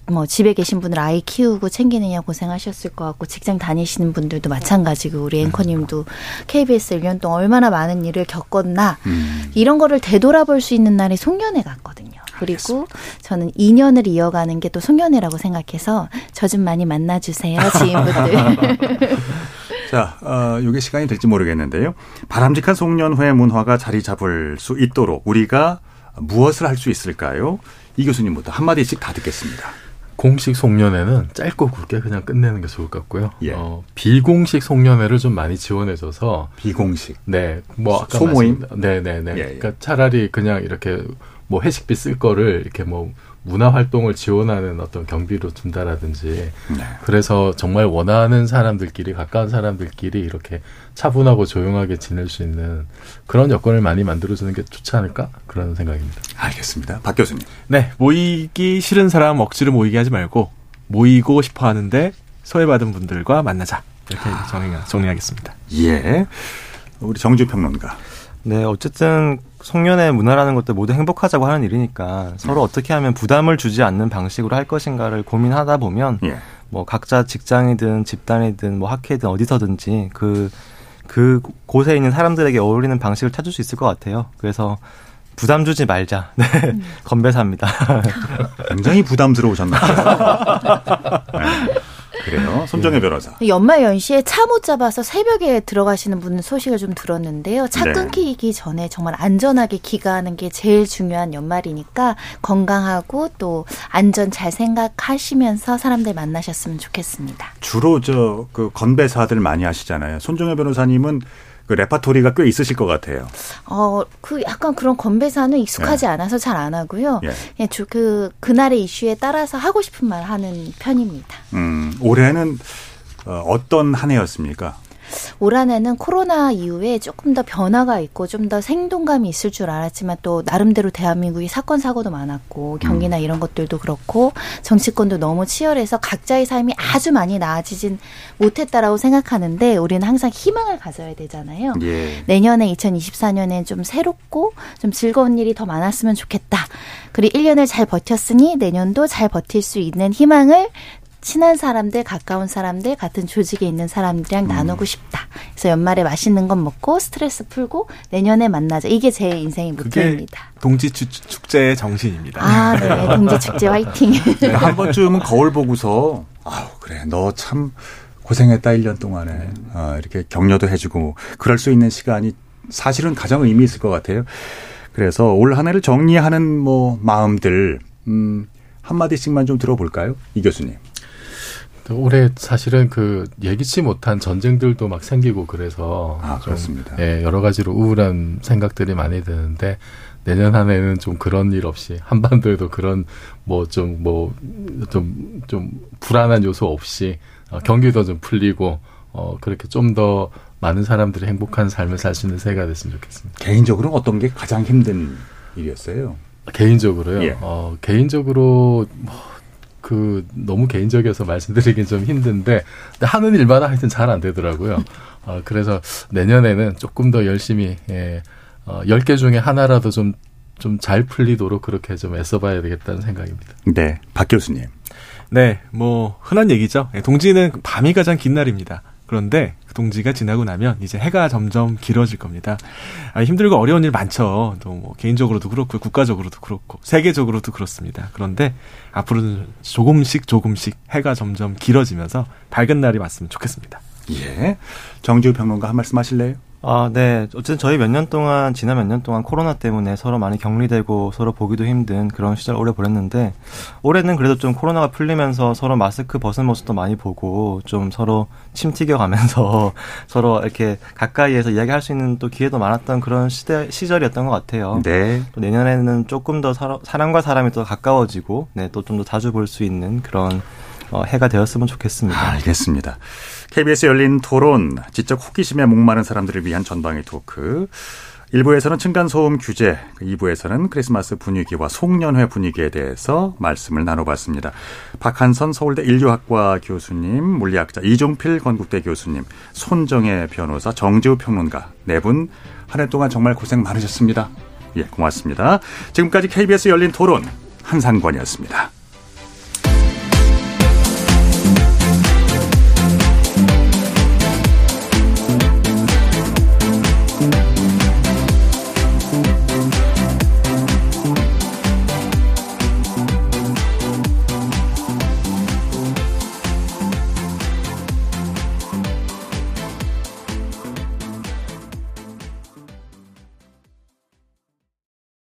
뭐 집에 계신 분들 아이 키우고 챙기느냐 고생하셨을 것 같고 직장 다니시는 분들도 마찬가지고 우리 앵커님도 KBS 1년 동안 얼마나 많은 일을 겪었나 음. 이런 거를 되돌아볼 수 있는 날이 송년회 같거든요. 그리고 저는 2년을 이어가는 게 또 송년회라고 생각해서 저 좀 많이 만나주세요, 지인분들. 자, 어, 이게 시간이 될지 모르겠는데요. 바람직한 송년회 문화가 자리 잡을 수 있도록 우리가 무엇을 할 수 있을까요? 이 교수님부터 한마디씩 다 듣겠습니다. 공식 송년회는 짧고 굵게 그냥 끝내는 게 좋을 것 같고요. 예. 어, 비공식 송년회를 좀 많이 지원해줘서 비공식. 네, 뭐 아까 소모임? 말씀- 네, 네, 네. 예, 예. 그러니까 차라리 그냥 이렇게 뭐 회식비 쓸 거를 이렇게 뭐 문화 활동을 지원하는 어떤 경비로 준다라든지 네. 그래서 정말 원하는 사람들끼리 가까운 사람들끼리 이렇게 차분하고 조용하게 지낼 수 있는 그런 여건을 많이 만들어주는 게 좋지 않을까 그런 생각입니다. 알겠습니다. 박 교수님. 네, 모이기 싫은 사람 억지로 모이게 하지 말고 모이고 싶어 하는데 소외받은 분들과 만나자. 이렇게 정리, 정리하겠습니다. 예. 우리 정주 평론가. 네, 어쨌든 송년회 문화라는 것도 모두 행복하자고 하는 일이니까 서로 어떻게 하면 부담을 주지 않는 방식으로 할 것인가를 고민하다 보면 예. 뭐 각자 직장이든 집단이든 뭐 학회든 어디서든지 그, 그 곳에 있는 사람들에게 어울리는 방식을 찾을 수 있을 것 같아요. 그래서 부담 주지 말자. 네. 건배사입니다. 굉장히 부담스러우셨나요? 네. 그래요. 손정혜 변호사. 연말 연시에 차 못 잡아서 새벽에 들어가시는 분 소식을 좀 들었는데요. 차 네. 끊기기 전에 정말 안전하게 귀가하는 게 제일 중요한 연말이니까 건강하고 또 안전 잘 생각하시면서 사람들 만나셨으면 좋겠습니다. 주로 저 그 건배사들 많이 하시잖아요. 손정혜 변호사님은 그 레파토리가 꽤 있으실 것 같아요. 어, 그 약간 그런 건배사는 익숙하지 않아서 잘 안 하고요. 예. 예, 주, 그, 그날의 이슈에 따라서 하고 싶은 말 하는 편입니다. 음, 올해는 어, 어떤 한 해였습니까? 올 한해는 코로나 이후에 조금 더 변화가 있고 좀 더 생동감이 있을 줄 알았지만 또 나름대로 대한민국이 사건 사고도 많았고 경기나 이런 것들도 그렇고 정치권도 너무 치열해서 각자의 삶이 아주 많이 나아지진 못했다라고 생각하는데 우리는 항상 희망을 가져야 되잖아요. 예. 내년에 2024년에 좀 새롭고 좀 즐거운 일이 더 많았으면 좋겠다. 그리고 1년을 잘 버텼으니 내년도 잘 버틸 수 있는 희망을 친한 사람들, 가까운 사람들, 같은 조직에 있는 사람들이랑 나누고 싶다. 그래서 연말에 맛있는 것 먹고 스트레스 풀고 내년에 만나자. 이게 제 인생의 모토입니다. 동지 축- 축제의 정신입니다. 아, 네. 동지 축제 화이팅. 그러니까 한 번쯤은 거울 보고서 아우 그래 너 참 고생했다 1년 동안에 어, 이렇게 격려도 해 주고 그럴 수 있는 시간이 사실은 가장 의미 있을 것 같아요. 그래서 올 한 해를 정리하는 뭐 마음들 음, 한 마디씩만 좀 들어볼까요, 이 교수님? 올해 사실은 그 예기치 못한 전쟁들도 막 생기고 그래서 아, 좀, 그렇습니다. 예, 여러 가지로 우울한 생각들이 많이 드는데 내년 한 해는 좀 그런 일 없이 한반도에도 그런 뭐 좀 뭐 좀 좀 불안한 요소 없이 어, 경기도 좀 풀리고 어 그렇게 좀 더 많은 사람들이 행복한 삶을 살 수 있는 새해가 됐으면 좋겠습니다. 개인적으로 어떤 게 가장 힘든 일이었어요? 개인적으로요. 예. 어, 개인적으로 뭐, 그 너무 개인적이어서 말씀드리긴 좀 힘든데 근데 하는 일마다 하여튼 잘 안 되더라고요. 어, 그래서 내년에는 조금 더 열심히 예, 어, 10개 중에 하나라도 좀 좀 잘 풀리도록 그렇게 좀 애써봐야 되겠다는 생각입니다. 네, 박 교수님. 네, 뭐 흔한 얘기죠. 예, 동지는 밤이 가장 긴 날입니다. 그런데 그 동지가 지나고 나면 이제 해가 점점 길어질 겁니다. 아, 힘들고 어려운 일 많죠. 또 뭐 개인적으로도 그렇고 국가적으로도 그렇고 세계적으로도 그렇습니다. 그런데 앞으로는 조금씩 조금씩 해가 점점 길어지면서 밝은 날이 왔으면 좋겠습니다. 예. 정지우 평론가 한 말씀 하실래요? 아, 네. 어쨌든 저희 몇 년 동안, 지난 몇 년 동안 코로나 때문에 서로 많이 격리되고 서로 보기도 힘든 그런 시절 오래 보냈는데, 올해는 그래도 좀 코로나가 풀리면서 서로 마스크 벗은 모습도 많이 보고, 좀 서로 침 튀겨가면서 서로 이렇게 가까이에서 이야기할 수 있는 또 기회도 많았던 그런 시대, 시절이었던 것 같아요. 네. 또 내년에는 조금 더 사람, 사람과 사람이 더 가까워지고, 네, 또 좀 더 자주 볼 수 있는 그런 어, 해가 되었으면 좋겠습니다. 알겠습니다. KBS 열린 토론, 지적 호기심에 목마른 사람들을 위한 전방위 토크. 1부에서는 층간소음 규제, 2부에서는 크리스마스 분위기와 송년회 분위기에 대해서 말씀을 나눠봤습니다. 박한선 서울대 인류학과 교수님, 물리학자 이종필 건국대 교수님, 손정혜 변호사, 정재우 평론가 네 분 한 해 동안 정말 고생 많으셨습니다. 예, 고맙습니다. 지금까지 KBS 열린 토론 한상권이었습니다.